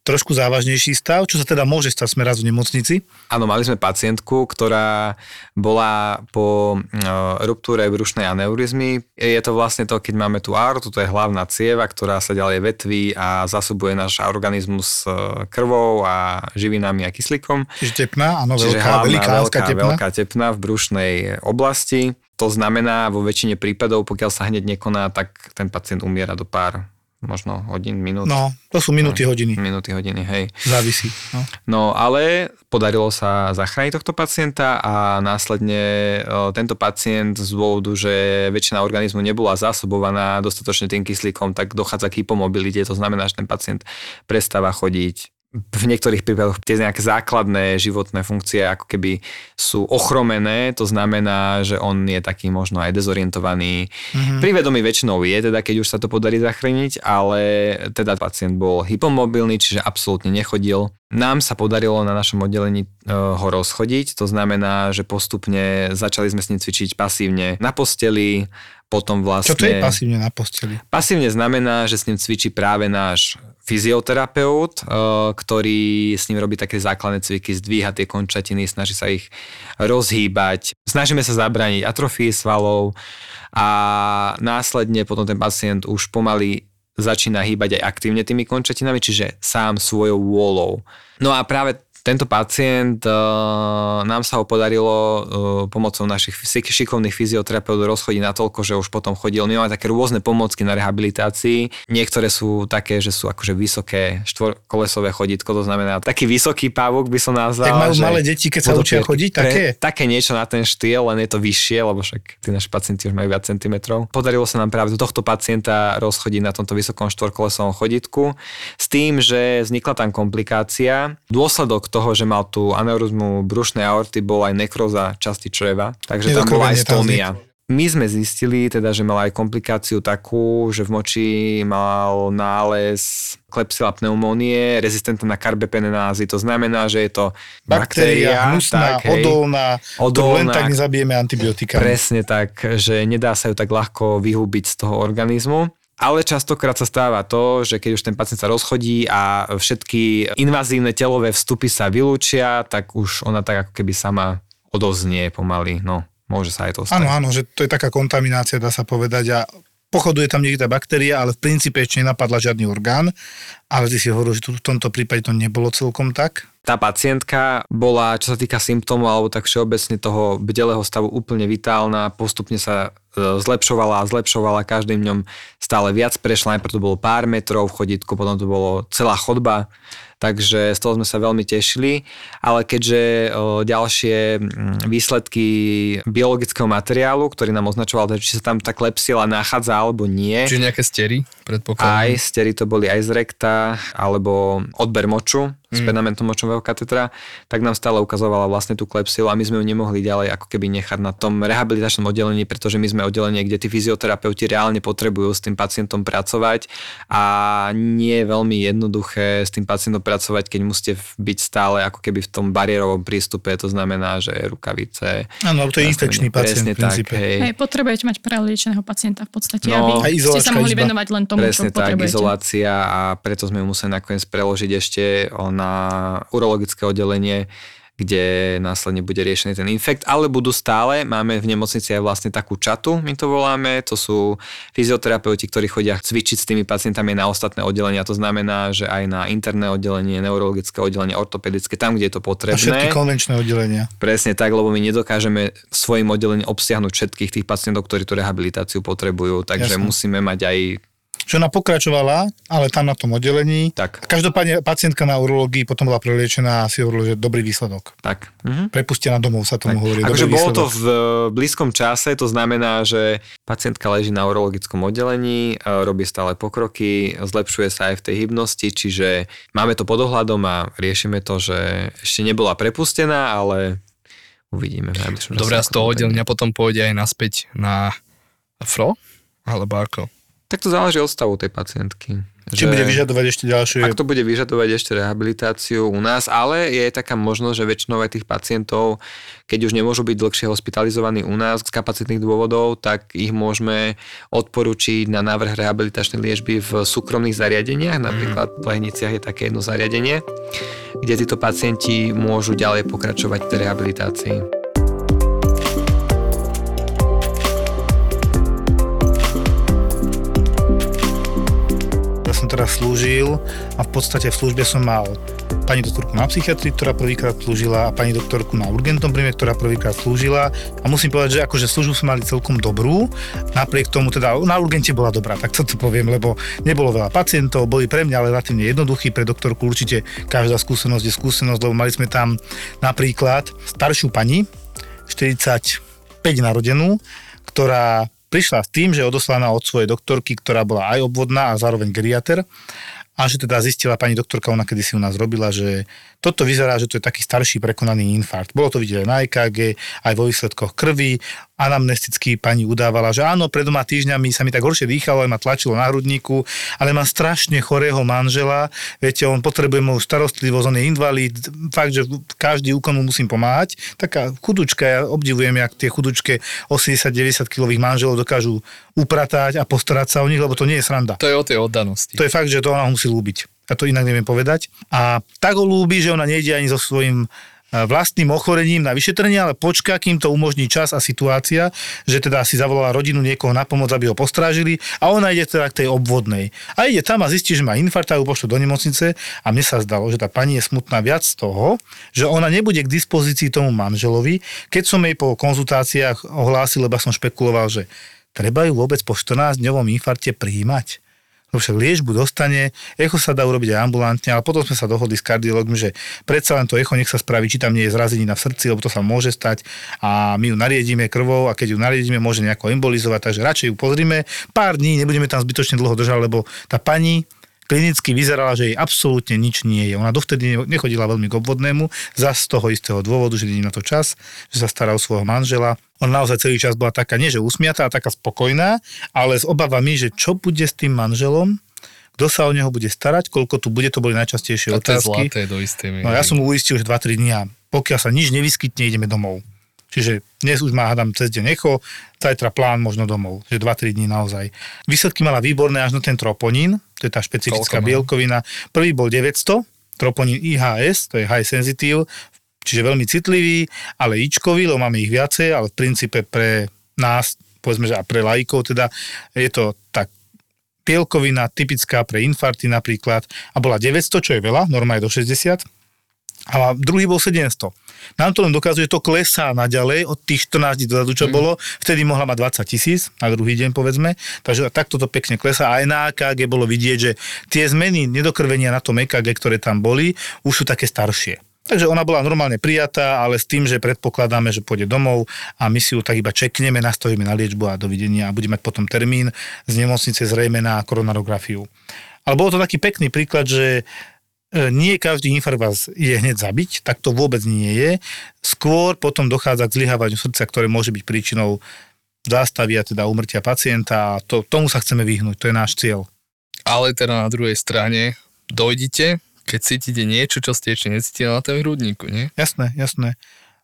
trošku závažnejší stav, čo sa teda môže stať, sme raz v nemocnici. Áno, mali sme pacientku, ktorá bola po e, ruptúre brušnej aneurizmy. Je to vlastne to, keď máme tú aortu, to je hlavná cieva, ktorá sa ďalej vetví a zasobuje náš organizmus e, krvou a živinami a kyslíkom. Čiže tepná, áno, Čiže veľká, hlavná, veľká, veľká, tepna. veľká tepna v brušnej oblasti. To znamená, vo väčšine prípadov, pokiaľ sa hneď nekoná, tak ten pacient umiera do pár možno hodín, minút. No, to sú minúty, no, hodiny. Minúty, hodiny, hej. Závisí. No. no, ale podarilo sa zachrániť tohto pacienta a následne o, tento pacient z dôvodu, že väčšina organizmu nebola zásobovaná dostatočne tým kyslíkom, tak dochádza k hypomobilite, to znamená, že ten pacient prestáva chodiť, v niektorých prípadoch tie nejaké základné životné funkcie ako keby sú ochromené, to znamená, že on je taký možno aj dezorientovaný. Mm-hmm. Privedomý väčšinou je, teda keď už sa to podarí zachrániť, ale teda pacient bol hypomobilný, čiže absolútne nechodil. Nám sa podarilo na našom oddelení e, ho rozchodiť, to znamená, že postupne začali sme s ním cvičiť pasívne na posteli, potom vlastne... Čo to je pasívne na posteli? Pasívne znamená, že s ním cvičí práve náš fyzioterapeut, eh, ktorý s ním robí také základné cviky, zdvíha tie končatiny, snaží sa ich rozhýbať. Snažíme sa zabrániť atrofii svalov a následne potom ten pacient už pomaly začína hýbať aj aktívne tými končatinami, čiže sám svojou vôľou. No a práve tento pacient, uh, nám sa ho podarilo uh, pomocou našich šikovných fyzioterapeutov rozchodiť natoľko, že už potom chodil. My máme také rôzne pomocky na rehabilitácii. Niektoré sú také, že sú akože vysoké štvorkolesové chodítko, to znamená taký vysoký pavúk by som nazval. Tak majú že malé deti, keď sa učia chodiť, také? Také niečo na ten štýl, len je to vyššie, lebo však tí naši pacienti už majú viac centimetrov. Podarilo sa nám práve tohto pacienta rozchodiť na tomto vysokom štvorkolesovom chodítku s tým, že vznikla tam komplikácia. Dôsledok toho, že mal tú aneurizmu brušnej aorty, bol aj nekroza časti čreva, takže tam bola aj stónia. My sme zistili teda, že mal aj komplikáciu takú, že v moči mal nález klepsila pneumónie, rezistentná na karbepenenázy. To znamená, že je to baktéria, baktéria hnusná, tak, hej, odolná, odolná, len tak nezabijeme antibiotika. Presne tak, že nedá sa ju tak ľahko vyhubiť z toho organizmu. Ale častokrát sa stáva to, že keď už ten pacient sa rozchodí a všetky invazívne telové vstupy sa vylúčia, tak už ona tak ako keby sama odoznie pomaly. No, môže sa aj to stať. Áno, áno, že to je taká kontaminácia, dá sa povedať. A pochoduje tam niekde tá baktéria, ale v princípe ešte nenapadla žiadny orgán. Ale ty si hovoril, že v tomto prípade to nebolo celkom tak? Tá pacientka bola, čo sa týka symptómov alebo tak všeobecne toho bdelého stavu úplne vitálna, postupne sa e, zlepšovala a zlepšovala každým dňom stále viac prešla, najprv to bolo pár metrov v chodítku, potom to bolo celá chodba takže z toho sme sa veľmi tešili, ale keďže ďalšie výsledky biologického materiálu, ktorý nám označoval, či sa tam tá klepsila nachádza alebo nie. Čiže nejaké stery, predpokladám. Aj stery to boli aj z rekta, alebo odber moču, s pedamentom močového katetra, tak nám stále ukazovala vlastne tú klepsilu a my sme ju nemohli ďalej ako keby nechať na tom rehabilitačnom oddelení, pretože my sme oddelenie, kde tí fyzioterapeuti reálne potrebujú s tým pacientom pracovať a nie je veľmi jednoduché s tým pacientom pracovať, keď musíte byť stále ako keby v tom bariérovom prístupe, to znamená, že rukavice. Áno, to je infekčný pacient v princípe. Tak, hej. hej, potrebujete mať preliečeného pacienta v podstate, no, aby ste sa mohli izba. venovať len tomu, presne čo tak, potrebujete. izolácia a preto sme ju museli nakoniec preložiť ešte on na urologické oddelenie, kde následne bude riešený ten infekt, ale budú stále, máme v nemocnici aj vlastne takú čatu, my to voláme, to sú fyzioterapeuti, ktorí chodia cvičiť s tými pacientami na ostatné oddelenia, to znamená, že aj na interné oddelenie, neurologické oddelenie, ortopedické, tam, kde je to potrebné. A všetky konvenčné oddelenia. Presne tak, lebo my nedokážeme svojim oddelením obsiahnuť všetkých tých pacientov, ktorí tú rehabilitáciu potrebujú, takže Jasne. musíme mať aj že ona pokračovala, ale tam na tom oddelení. Tak. Každopádne pacientka na urológii potom bola preliečená a si hovoril, že dobrý výsledok. Tak. Mhm. Prepustená domov sa tomu tak. hovorí. Takže bolo to v blízkom čase, to znamená, že pacientka leží na urologickom oddelení, e, robí stále pokroky, zlepšuje sa aj v tej hybnosti, čiže máme to pod ohľadom a riešime to, že ešte nebola prepustená, ale uvidíme. Dobre, a z toho oddelenia potom pôjde aj naspäť na FRO? Alebo ako? Tak to záleží od stavu tej pacientky. Či že, bude vyžadovať ešte ďalšie... Ak to bude vyžadovať ešte rehabilitáciu u nás, ale je taká možnosť, že väčšinou aj tých pacientov, keď už nemôžu byť dlhšie hospitalizovaní u nás z kapacitných dôvodov, tak ich môžeme odporučiť na návrh rehabilitačnej liežby v súkromných zariadeniach. Napríklad v Lehniciach je také jedno zariadenie, kde títo pacienti môžu ďalej pokračovať v tej rehabilitácii. Som teraz slúžil a v podstate v službe som mal pani doktorku na psychiatrii, ktorá prvýkrát slúžila a pani doktorku na urgentnom príjme, ktorá prvýkrát slúžila. A musím povedať, že akože službu sme mali celkom dobrú, napriek tomu teda na urgente bola dobrá, tak to poviem, lebo nebolo veľa pacientov, boli pre mňa relatívne jednoduchí, pre doktorku určite každá skúsenosť je skúsenosť, lebo mali sme tam napríklad staršiu pani, 45 narodenú, ktorá prišla s tým, že odoslaná od svojej doktorky, ktorá bola aj obvodná a zároveň geriater a že teda zistila pani doktorka, ona kedy si u nás robila, že toto vyzerá, že to je taký starší prekonaný infarkt. Bolo to vidieť aj na EKG, aj vo výsledkoch krvi. Anamnesticky pani udávala, že áno, pred doma týždňami sa mi tak horšie dýchalo, aj ma tlačilo na hrudníku, ale mám strašne chorého manžela. Viete, on potrebuje moju starostlivosť, on je invalid, fakt, že každý úkon mu musím pomáhať. Taká chudučka, ja obdivujem, jak tie chudučke 80-90 kilových manželov dokážu upratať a postarať sa o nich, lebo to nie je sranda. To je o tej oddanosti. To je fakt, že to ona musí lúbiť. Ja to inak neviem povedať. A tak ho lúbi, že ona nejde ani so svojím vlastným ochorením na vyšetrenie, ale počká, kým to umožní čas a situácia, že teda si zavolala rodinu niekoho na pomoc, aby ho postrážili a ona ide teda k tej obvodnej. A ide tam a zistí, že má infarkt a ju pošlo do nemocnice. A mne sa zdalo, že tá pani je smutná viac z toho, že ona nebude k dispozícii tomu manželovi, keď som jej po konzultáciách ohlásil, lebo som špekuloval, že treba ju vôbec po 14-dňovom infarte prijímať lebo však liečbu dostane, echo sa dá urobiť aj ambulantne, ale potom sme sa dohodli s kardiologmi, že predsa len to echo nech sa spraví, či tam nie je zrazenina v srdci, lebo to sa môže stať a my ju nariedíme krvou a keď ju nariedíme, môže nejako embolizovať, takže radšej ju pozrime. Pár dní nebudeme tam zbytočne dlho držať, lebo tá pani klinicky vyzerala, že jej absolútne nič nie je. Ona dovtedy nechodila veľmi k obvodnému, za z toho istého dôvodu, že nie na to čas, že sa stará o svojho manžela. Ona naozaj celý čas bola taká, nie že usmiatá, taká spokojná, ale s obavami, že čo bude s tým manželom, kto sa o neho bude starať, koľko tu bude, to boli najčastejšie a otázky. To je zlaté do istej No ja som mu uistil, že 2-3 dní a pokiaľ sa nič nevyskytne, ideme domov. Čiže dnes už má, hádam, cez deň echo, zajtra plán možno domov, že 2-3 dní naozaj. Výsledky mala výborné až na ten troponín, to je tá špecifická bielkovina. Prvý bol 900, troponín IHS, to je high sensitive, čiže veľmi citlivý, ale ičkový, lebo máme ich viacej, ale v princípe pre nás povedzme, že a pre laikov teda je to tak pielkovina typická pre infarty napríklad a bola 900, čo je veľa, norma je do 60 a druhý bol 700. Nám to len dokazuje, že to klesá naďalej od tých 14 dní dozadu, čo mm. bolo. Vtedy mohla mať 20 tisíc na druhý deň, povedzme. Takže takto to pekne klesá. Aj na AKG bolo vidieť, že tie zmeny nedokrvenia na tom EKG, ktoré tam boli, už sú také staršie. Takže ona bola normálne prijatá, ale s tým, že predpokladáme, že pôjde domov a my si ju tak iba čekneme, nastavíme na liečbu a dovidenia a budeme mať potom termín z nemocnice zrejme na koronarografiu. Ale bolo to taký pekný príklad, že nie každý infarkt vás je hneď zabiť, tak to vôbec nie je. Skôr potom dochádza k zlyhávaniu srdca, ktoré môže byť príčinou zástavy a teda umrtia pacienta a to, tomu sa chceme vyhnúť, to je náš cieľ. Ale teda na druhej strane dojdite keď cítite niečo, čo ste ešte necítili na tom hrudníku, nie? Jasné, jasné.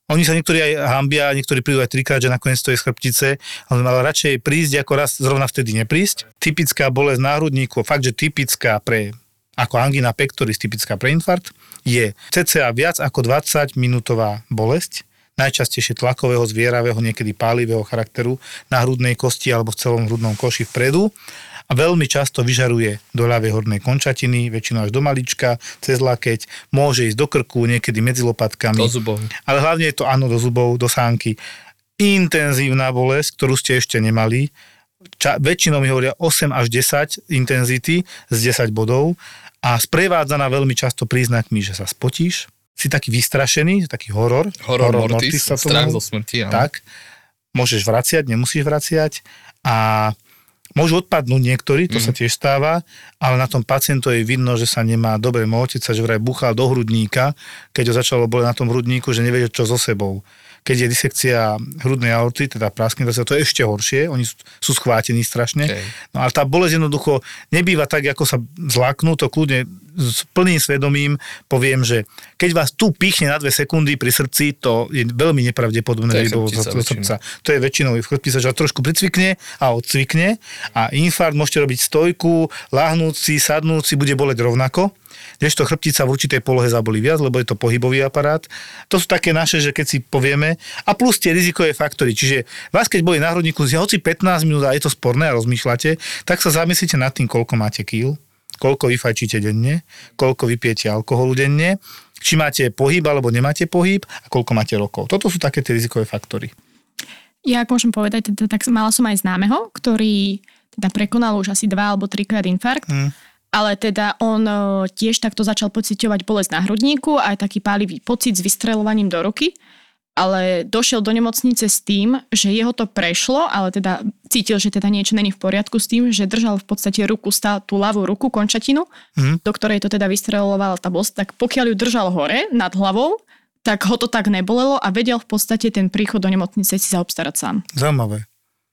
Oni sa niektorí aj hambia, niektorí prídu aj trikrát, že nakoniec to je z chrbtice, ale mal radšej prísť, ako raz zrovna vtedy neprísť. Typická bolesť na hrudníku, fakt, že typická pre ako angina pectoris, typická pre infarkt, je cca viac ako 20 minútová bolesť, najčastejšie tlakového, zvieravého, niekedy pálivého charakteru na hrudnej kosti alebo v celom hrudnom koši vpredu a veľmi často vyžaruje do ľavej hornej končatiny, väčšinou až do malička, cez lakeť, môže ísť do krku, niekedy medzi lopatkami. Do zubov. Ale hlavne je to áno do zubov, do sánky. Intenzívna bolesť, ktorú ste ešte nemali, ča, väčšinou mi hovoria 8 až 10 intenzity z 10 bodov a sprevádzaná veľmi často príznakmi, že sa spotíš, si taký vystrašený, taký horor. Horor, horor mortis, mortis strach zo smrti. Áno. Tak, môžeš vraciať, nemusíš vraciať a Môžu odpadnúť niektorí, to mm. sa tiež stáva, ale na tom pacientovi vidno, že sa nemá dobre motiť sa, že vraj buchal do hrudníka, keď ho začalo boli na tom hrudníku, že nevie, čo so sebou keď je disekcia hrudnej aorty, teda praskne to je ešte horšie, oni sú, sú schvátení strašne. Okay. No ale tá bolesť jednoducho nebýva tak, ako sa zláknú, to kľudne s plným svedomím poviem, že keď vás tu pichne na dve sekundy pri srdci, to je veľmi nepravdepodobné, že do srdca. To je väčšinou v chrbtice, že trošku pricvikne a odcvikne a infarkt môžete robiť stojku, sadnúť si, bude boleť rovnako kdežto chrbtica v určitej polohe zabolí viac, lebo je to pohybový aparát. To sú také naše, že keď si povieme, a plus tie rizikové faktory, čiže vás keď boli na hrudníku, hoci 15 minút a je to sporné a rozmýšľate, tak sa zamyslíte nad tým, koľko máte kýl, koľko vyfajčíte denne, koľko vypijete alkoholu denne, či máte pohyb alebo nemáte pohyb a koľko máte rokov. Toto sú také tie rizikové faktory. Ja, ak môžem povedať, teda, tak mala som aj známeho, ktorý teda prekonal už asi dva alebo trikrát infarkt. Mm ale teda on e, tiež takto začal pociťovať bolesť na hrudníku, aj taký pálivý pocit s vystrelovaním do ruky, ale došiel do nemocnice s tým, že jeho to prešlo, ale teda cítil, že teda niečo není v poriadku s tým, že držal v podstate ruku, stál tú ľavú ruku, končatinu, mm. do ktorej to teda vystrelovala tá bolesť, tak pokiaľ ju držal hore, nad hlavou, tak ho to tak nebolelo a vedel v podstate ten príchod do nemocnice si zaobstarať sám. Zaujímavé.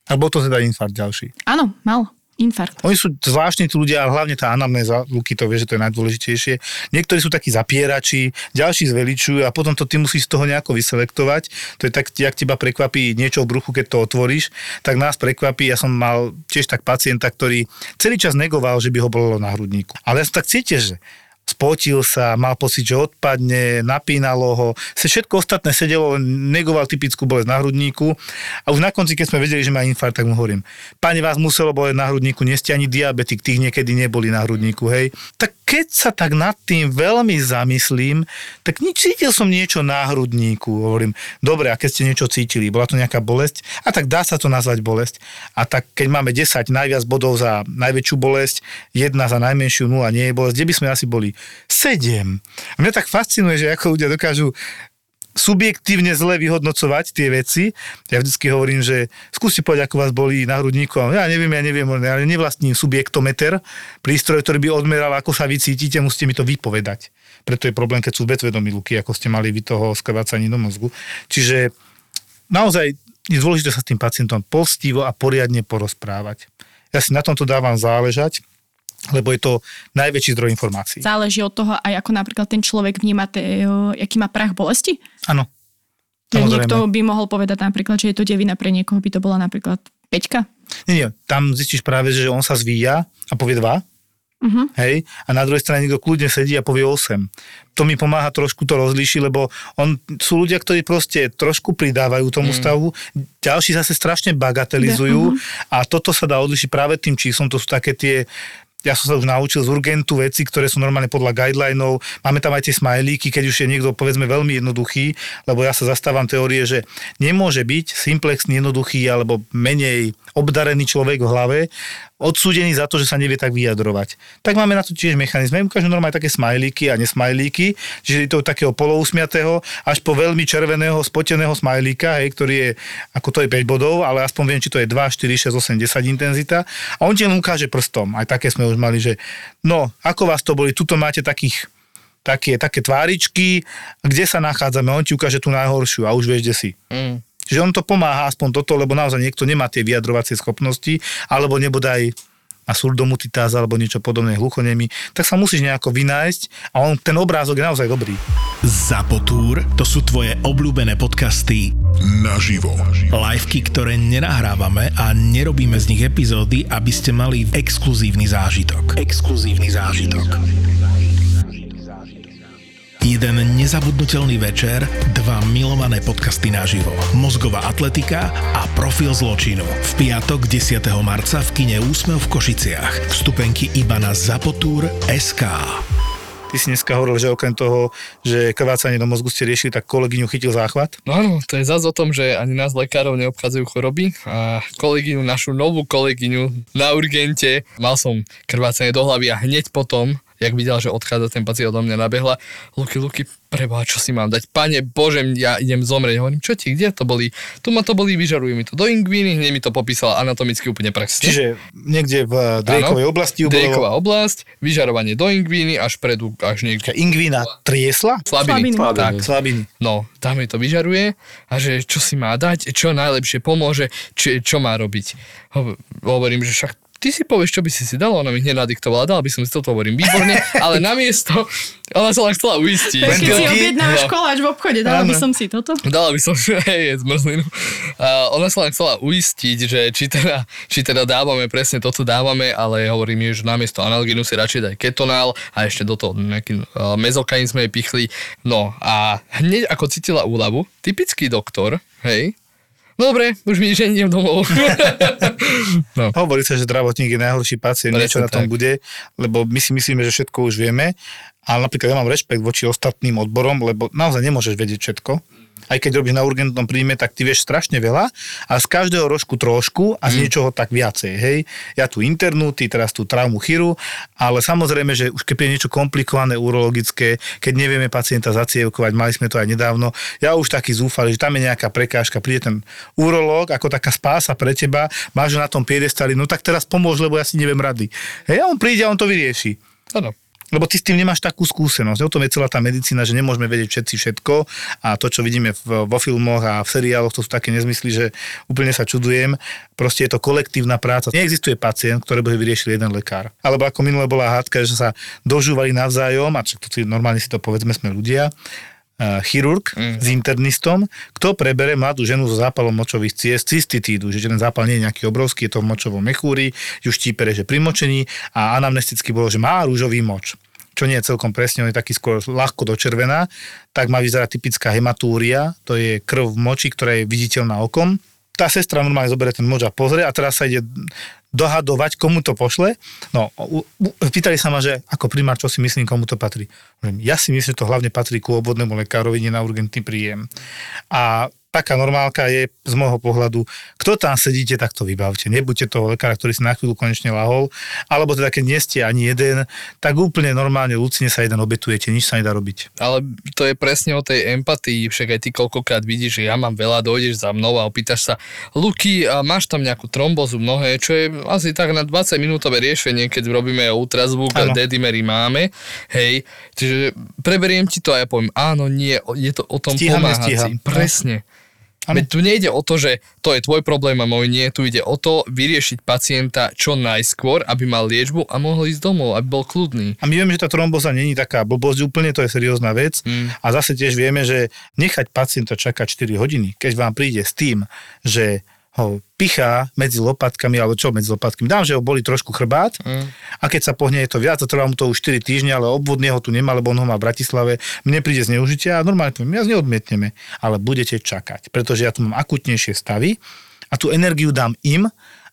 A bol to teda infarkt ďalší? Áno, mal infarkt. Oni sú zvláštni tí ľudia, ale hlavne tá anamnéza, Luky to vie, že to je najdôležitejšie. Niektorí sú takí zapierači, ďalší zveličujú a potom to ty musíš z toho nejako vyselektovať. To je tak, jak teba prekvapí niečo v bruchu, keď to otvoríš, tak nás prekvapí. Ja som mal tiež tak pacienta, ktorý celý čas negoval, že by ho bolelo na hrudníku. Ale ja som tak cítil, že spotil sa, mal pocit, že odpadne, napínalo ho. Se všetko ostatné sedelo, negoval typickú bolesť na hrudníku. A už na konci, keď sme vedeli, že má infarkt, tak mu hovorím, pane, vás muselo boleť na hrudníku, nie ani diabetik, tých niekedy neboli na hrudníku, hej. Tak keď sa tak nad tým veľmi zamyslím, tak nič, cítil som niečo na hrudníku. Hovorím, dobre, a keď ste niečo cítili, bola to nejaká bolesť? A tak dá sa to nazvať bolesť. A tak keď máme 10 najviac bodov za najväčšiu bolesť, jedna za najmenšiu, nula nie je bolesť, kde by sme asi boli? 7. A mňa tak fascinuje, že ako ľudia dokážu subjektívne zle vyhodnocovať tie veci. Ja vždycky hovorím, že skúste povedať, ako vás boli na hrudníku. Ja neviem, ja neviem, ale nevlastním subjektometer, prístroj, ktorý by odmeral, ako sa vy cítite, musíte mi to vypovedať. Preto je problém, keď sú bezvedomí luky, ako ste mali vy toho skrvácaní do mozgu. Čiže naozaj je dôležité sa s tým pacientom postivo a poriadne porozprávať. Ja si na tomto dávam záležať, lebo je to najväčší zdroj informácií. Záleží od toho aj ako napríklad ten človek vníma, te, aký má prach bolesti? Áno. Niekto by mohol povedať napríklad, že je to devina, pre niekoho by to bola napríklad peťka? Nie, nie, tam zistíš práve, že on sa zvíja a povie dva, Uh-huh. Hej? A na druhej strane niekto kľudne sedí a povie 8. To mi pomáha trošku to rozlíšiť, lebo on, sú ľudia, ktorí proste trošku pridávajú tomu mm. stavu, ďalší zase strašne bagatelizujú uh-huh. a toto sa dá odlišiť práve tým číslom, to sú také tie ja som sa už naučil z urgentu veci, ktoré sú normálne podľa guidelinov. Máme tam aj tie smajlíky, keď už je niekto povedzme veľmi jednoduchý, lebo ja sa zastávam teórie, že nemôže byť simplexný, jednoduchý alebo menej obdarený človek v hlave odsúdený za to, že sa nevie tak vyjadrovať. Tak máme na to tiež mechanizmy. Ukážu normálne také smajlíky a nesmajlíky, čiže to takého polousmiatého až po veľmi červeného, spoteného smajlíka, hej, ktorý je, ako to je 5 bodov, ale aspoň viem, či to je 2, 4, 6, 8, 10 intenzita. A on ti len ukáže prstom. Aj také sme už mali, že no, ako vás to boli, tuto máte takých také, také tváričky, kde sa nachádzame, on ti ukáže tú najhoršiu a už vieš, kde si. Mm. Čiže on to pomáha aspoň toto, lebo naozaj niekto nemá tie vyjadrovacie schopnosti, alebo nebodaj a surdomutitáza alebo niečo podobné hluchonemi, tak sa musíš nejako vynájsť a on, ten obrázok je naozaj dobrý. Zapotúr, to sú tvoje obľúbené podcasty naživo. Liveky, ktoré nenahrávame a nerobíme z nich epizódy, aby ste mali exkluzívny zážitok. Exkluzívny zážitok. Jeden nezabudnutelný večer, dva milované podcasty naživo. Mozgová atletika a profil zločinu. V piatok 10. marca v kine Úsmev v Košiciach. Vstupenky iba na SK. Ty si dneska hovoril, že okrem toho, že krvácanie do mozgu ste riešili, tak kolegyňu chytil záchvat? No áno, to je zase o tom, že ani nás lekárov neobchádzajú choroby a kolegyňu, našu novú kolegyňu na urgente, mal som krvácanie do hlavy a hneď potom jak videla, že odchádza ten pacient odo mňa nabehla, Luky, Luky, preboha, čo si mám dať? Pane Bože, ja idem zomrieť. Hovorím, čo ti, kde to boli? Tu ma to boli, vyžaruje mi to do ingvíny, hneď mi to popísala anatomicky úplne presne. Čiže niekde v Drejkovej oblasti ubolo... Drejková oblasť, vyžarovanie do ingvíny, až predu, až niekde. Ingvína triesla? Slabiny. Slabiny. Tak. Slabiny. No, tam mi to vyžaruje a že čo si má dať, čo najlepšie pomôže, čo, čo má robiť. Hovorím, že však ty si povieš, čo by si si dala, ona mi hneď nadiktovala, dala by som si toto, hovorím, výborne, ale namiesto, ona sa len chcela uistiť. Keď si objednáš koláč v obchode, dala by som si toto? Dala by som, hej, zmrzlinu. Uh, ona sa len chcela uistiť, že či teda, či teda dávame, presne toto dávame, ale hovorím, že namiesto analgínu si radšej daj ketonál a ešte do toho nejaký uh, mezokain sme jej pichli. No a hneď ako cítila úľavu, typický doktor, hej, Dobre, už mi že idem domov. no. Hovorí sa, že zdravotník je najhorší pacient, niečo na tom tak. bude, lebo my si myslíme, že všetko už vieme, ale napríklad ja mám rešpekt voči ostatným odborom, lebo naozaj nemôžeš vedieť všetko aj keď robíš na urgentnom príjme, tak ty vieš strašne veľa a z každého rožku trošku a z mm. niečoho tak viacej, hej. Ja tu internú, ty teraz tú traumu chyru, ale samozrejme, že už keď je niečo komplikované urologické, keď nevieme pacienta zacievkovať, mali sme to aj nedávno, ja už taký zúfali, že tam je nejaká prekážka, príde ten urológ ako taká spása pre teba, máš na tom piedestali, no tak teraz pomôž, lebo ja si neviem rady. Hej, a on príde a on to vyrieši. Áno lebo ty s tým nemáš takú skúsenosť. O tom je celá tá medicína, že nemôžeme vedieť všetci všetko a to, čo vidíme vo filmoch a v seriáloch, to sú také nezmysly, že úplne sa čudujem. Proste je to kolektívna práca. Neexistuje pacient, ktorý by vyriešil jeden lekár. Alebo ako minule bola hádka, že sa dožúvali navzájom, a čo, normálne si to povedzme sme ľudia, chirurg mm. s internistom, kto prebere mladú ženu so zápalom močových ciest, cystitídu, že ten zápal nie je nejaký obrovský, je to v močovom mechúri, ju štípere, že pri močení a anamnesticky bolo, že má rúžový moč čo nie je celkom presne, on je taký skôr ľahko dočervená, tak má vyzerať typická hematúria, to je krv v moči, ktorá je viditeľná okom. Tá sestra normálne zoberie ten moč a pozrie a teraz sa ide dohadovať, komu to pošle. No, pýtali sa ma, že ako primár, čo si myslím, komu to patrí. Ja si myslím, že to hlavne patrí ku obvodnému lekárovi, nie na urgentný príjem. A taká normálka je z môjho pohľadu, kto tam sedíte, tak to vybavte. Nebuďte toho lekára, ktorý si na chvíľu konečne lahol, alebo teda keď nie ste ani jeden, tak úplne normálne lucine sa jeden obetujete, nič sa nedá robiť. Ale to je presne o tej empatii, však aj ty koľkokrát vidíš, že ja mám veľa, dojdeš za mnou a opýtaš sa, Luky, a máš tam nejakú trombozu mnohé, čo je asi tak na 20 minútové riešenie, keď robíme ultrazvuk a dedimery máme, hej, čiže preberiem ti to a ja poviem, áno, nie, je to o tom Stíhame, pomáhať si. Presne. Veď tu nejde o to, že to je tvoj problém a môj nie, tu ide o to vyriešiť pacienta čo najskôr, aby mal liečbu a mohol ísť domov, aby bol kľudný. A my vieme, že tá tromboza není taká blbosť úplne, to je seriózna vec. Mm. A zase tiež vieme, že nechať pacienta čakať 4 hodiny, keď vám príde s tým, že ho pichá medzi lopatkami, alebo čo medzi lopatkami, dám, že ho boli trošku chrbát mm. a keď sa pohne je to viac a trvá mu to už 4 týždne, ale obvodne ho tu nemá, lebo on ho má v Bratislave, mne príde zneužitia a normálne poviem, ja neodmietneme, ale budete čakať, pretože ja tu mám akutnejšie stavy a tú energiu dám im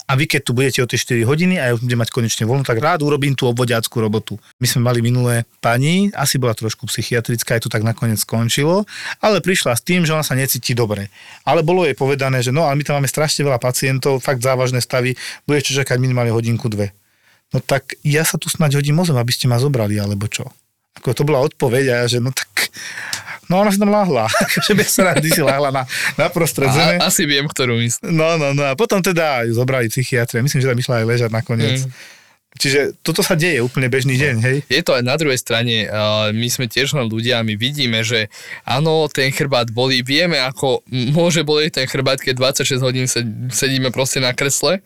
a vy keď tu budete o tie 4 hodiny a ja budem mať konečne voľno, tak rád urobím tú obvodiackú robotu. My sme mali minulé pani, asi bola trošku psychiatrická, aj to tak nakoniec skončilo, ale prišla s tým, že ona sa necíti dobre. Ale bolo jej povedané, že no, ale my tam máme strašne veľa pacientov, fakt závažné stavy, budete čakať minimálne hodinku, dve. No tak ja sa tu snáď hodím mozom, aby ste ma zobrali, alebo čo? Ako to bola odpoveď a ja, že no tak No ona si tam láhla, že bez rady si láhla na, na prostred zeme. asi viem, ktorú myslím. No, no, no a potom teda ju zobrali psychiatri. Myslím, že tam išla aj ležať nakoniec. Mm. Čiže toto sa deje úplne bežný deň, hej? Je to aj na druhej strane, my sme tiež len ľudia, my vidíme, že áno, ten chrbát bolí, vieme, ako môže bolieť ten chrbát, keď 26 hodín sedíme proste na kresle,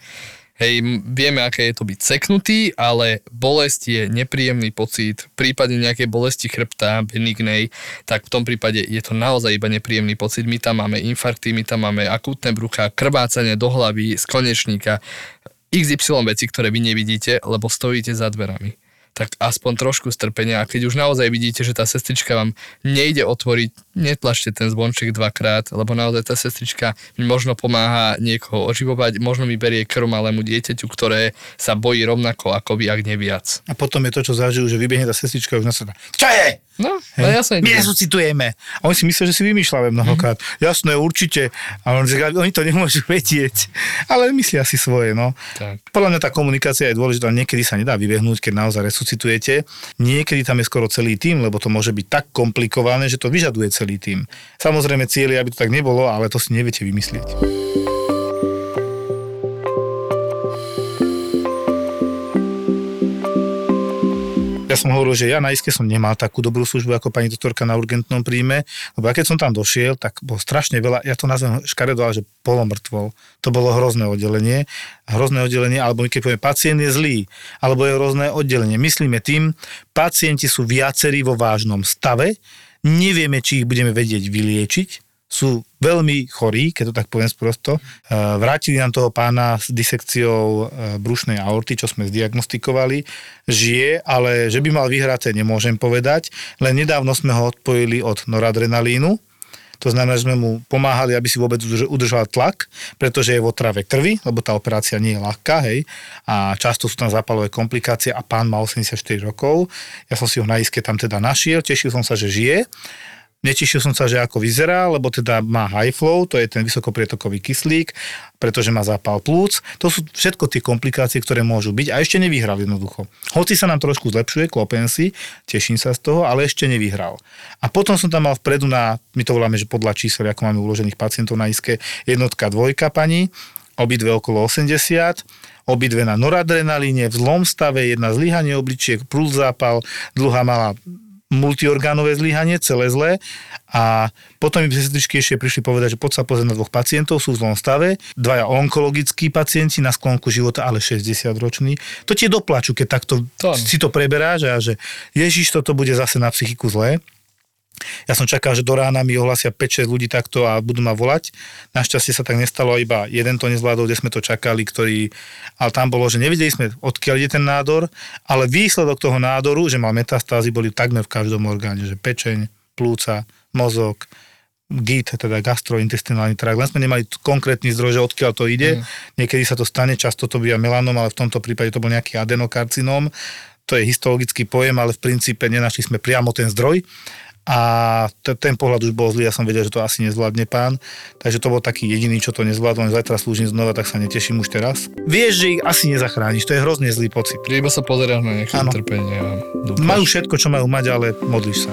Hej, vieme, aké je to byť seknutý, ale bolesť je nepríjemný pocit. V prípade nejakej bolesti chrbta, benignej, tak v tom prípade je to naozaj iba nepríjemný pocit. My tam máme infarkty, my tam máme akútne brucha, krvácanie do hlavy, z konečníka, XY veci, ktoré vy nevidíte, lebo stojíte za dverami tak aspoň trošku strpenia. A keď už naozaj vidíte, že tá sestrička vám nejde otvoriť, netlačte ten zvonček dvakrát, lebo naozaj tá sestrička mi možno pomáha niekoho oživovať, možno mi berie krv malému dieťaťu, ktoré sa bojí rovnako ako vy, ak neviac. A potom je to, čo zažijú, že vybehne tá sestrička už na seba. Čo je? No, no jasne. My resuscitujeme. A oni si myslia, že si vymýšľame mnohokrát. Mm-hmm. Jasné, určite. A on, oni to nemôžu vedieť. Ale myslia si svoje, no. Tak. Podľa mňa tá komunikácia je dôležitá. Niekedy sa nedá vybehnúť, keď naozaj resuscitujete. Niekedy tam je skoro celý tým, lebo to môže byť tak komplikované, že to vyžaduje celý tým. Samozrejme, cieľ aby to tak nebolo, ale to si neviete vymyslieť. Som hovoril, že ja na iske som nemal takú dobrú službu ako pani doktorka na urgentnom príjme, lebo ja keď som tam došiel, tak bolo strašne veľa, ja to nazvem škaredo, že polomrtvol. To bolo hrozné oddelenie. Hrozné oddelenie, alebo keď povieme, pacient je zlý, alebo je hrozné oddelenie. Myslíme tým, pacienti sú viacerí vo vážnom stave, nevieme, či ich budeme vedieť vyliečiť, sú veľmi chorí, keď to tak poviem sprosto. E, vrátili nám toho pána s disekciou e, brušnej aorty, čo sme zdiagnostikovali. Žije, ale že by mal vyhraté, nemôžem povedať. Len nedávno sme ho odpojili od noradrenalínu, to znamená, že sme mu pomáhali, aby si vôbec udržal tlak, pretože je v otrave krvi, lebo tá operácia nie je ľahká, hej, a často sú tam zápalové komplikácie a pán má 84 rokov. Ja som si ho na iske tam teda našiel, tešil som sa, že žije Netešil som sa, že ako vyzerá, lebo teda má high flow, to je ten vysokoprietokový kyslík, pretože má zápal plúc. To sú všetko tie komplikácie, ktoré môžu byť a ešte nevyhral jednoducho. Hoci sa nám trošku zlepšuje, klopen si, teším sa z toho, ale ešte nevyhral. A potom som tam mal vpredu na, my to voláme, že podľa čísel, ako máme uložených pacientov na iske, jednotka, dvojka pani, obidve okolo 80, obidve na noradrenalíne, v zlom stave, jedna zlyhanie obličiek, plus zápal, druhá mala multiorgánové zlyhanie, celé zlé. A potom mi sestričky ešte prišli povedať, že poď sa pozrieť na dvoch pacientov, sú v zlom stave, dvaja onkologickí pacienti na sklonku života, ale 60 roční. To ti doplaču, keď takto to. si to preberáš a že Ježiš, toto bude zase na psychiku zlé. Ja som čakal, že do rána mi ohlasia 5-6 ľudí takto a budú ma volať. Našťastie sa tak nestalo, iba jeden to nezvládol, kde sme to čakali, ktorý, ale tam bolo, že nevedeli sme, odkiaľ ide ten nádor, ale výsledok toho nádoru, že mal metastázy, boli takmer v každom orgáne, že pečeň, plúca, mozog, GIT, teda gastrointestinálny trakt. Len sme nemali konkrétny zdroj, že odkiaľ to ide. Mm. Niekedy sa to stane, často to býva melanom, ale v tomto prípade to bol nejaký adenokarcinóm. To je histologický pojem, ale v princípe nenašli sme priamo ten zdroj a t- ten pohľad už bol zlý, ja som vedel, že to asi nezvládne pán, takže to bol taký jediný, čo to nezvládol, len zajtra slúžim znova, tak sa neteším už teraz. Vieš, že ich asi nezachrániš, to je hrozne zlý pocit. Iba sa pozeráš na nejaké trpenie a Majú všetko, čo majú mať, ale modlíš sa.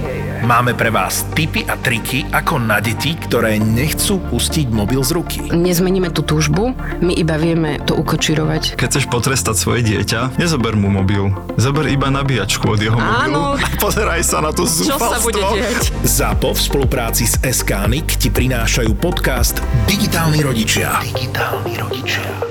Máme pre vás tipy a triky, ako na deti, ktoré nechcú pustiť mobil z ruky. Nezmeníme tú túžbu, my iba vieme to ukočirovať. Keď chceš potrestať svoje dieťa, nezober mu mobil. Zober iba nabíjačku od jeho Áno. mobilu. A pozeraj sa na to Čo zúfalstvo. sa bude diať? ZAPO v spolupráci s SKNIC ti prinášajú podcast Digitálni rodičia. Digitálni rodičia.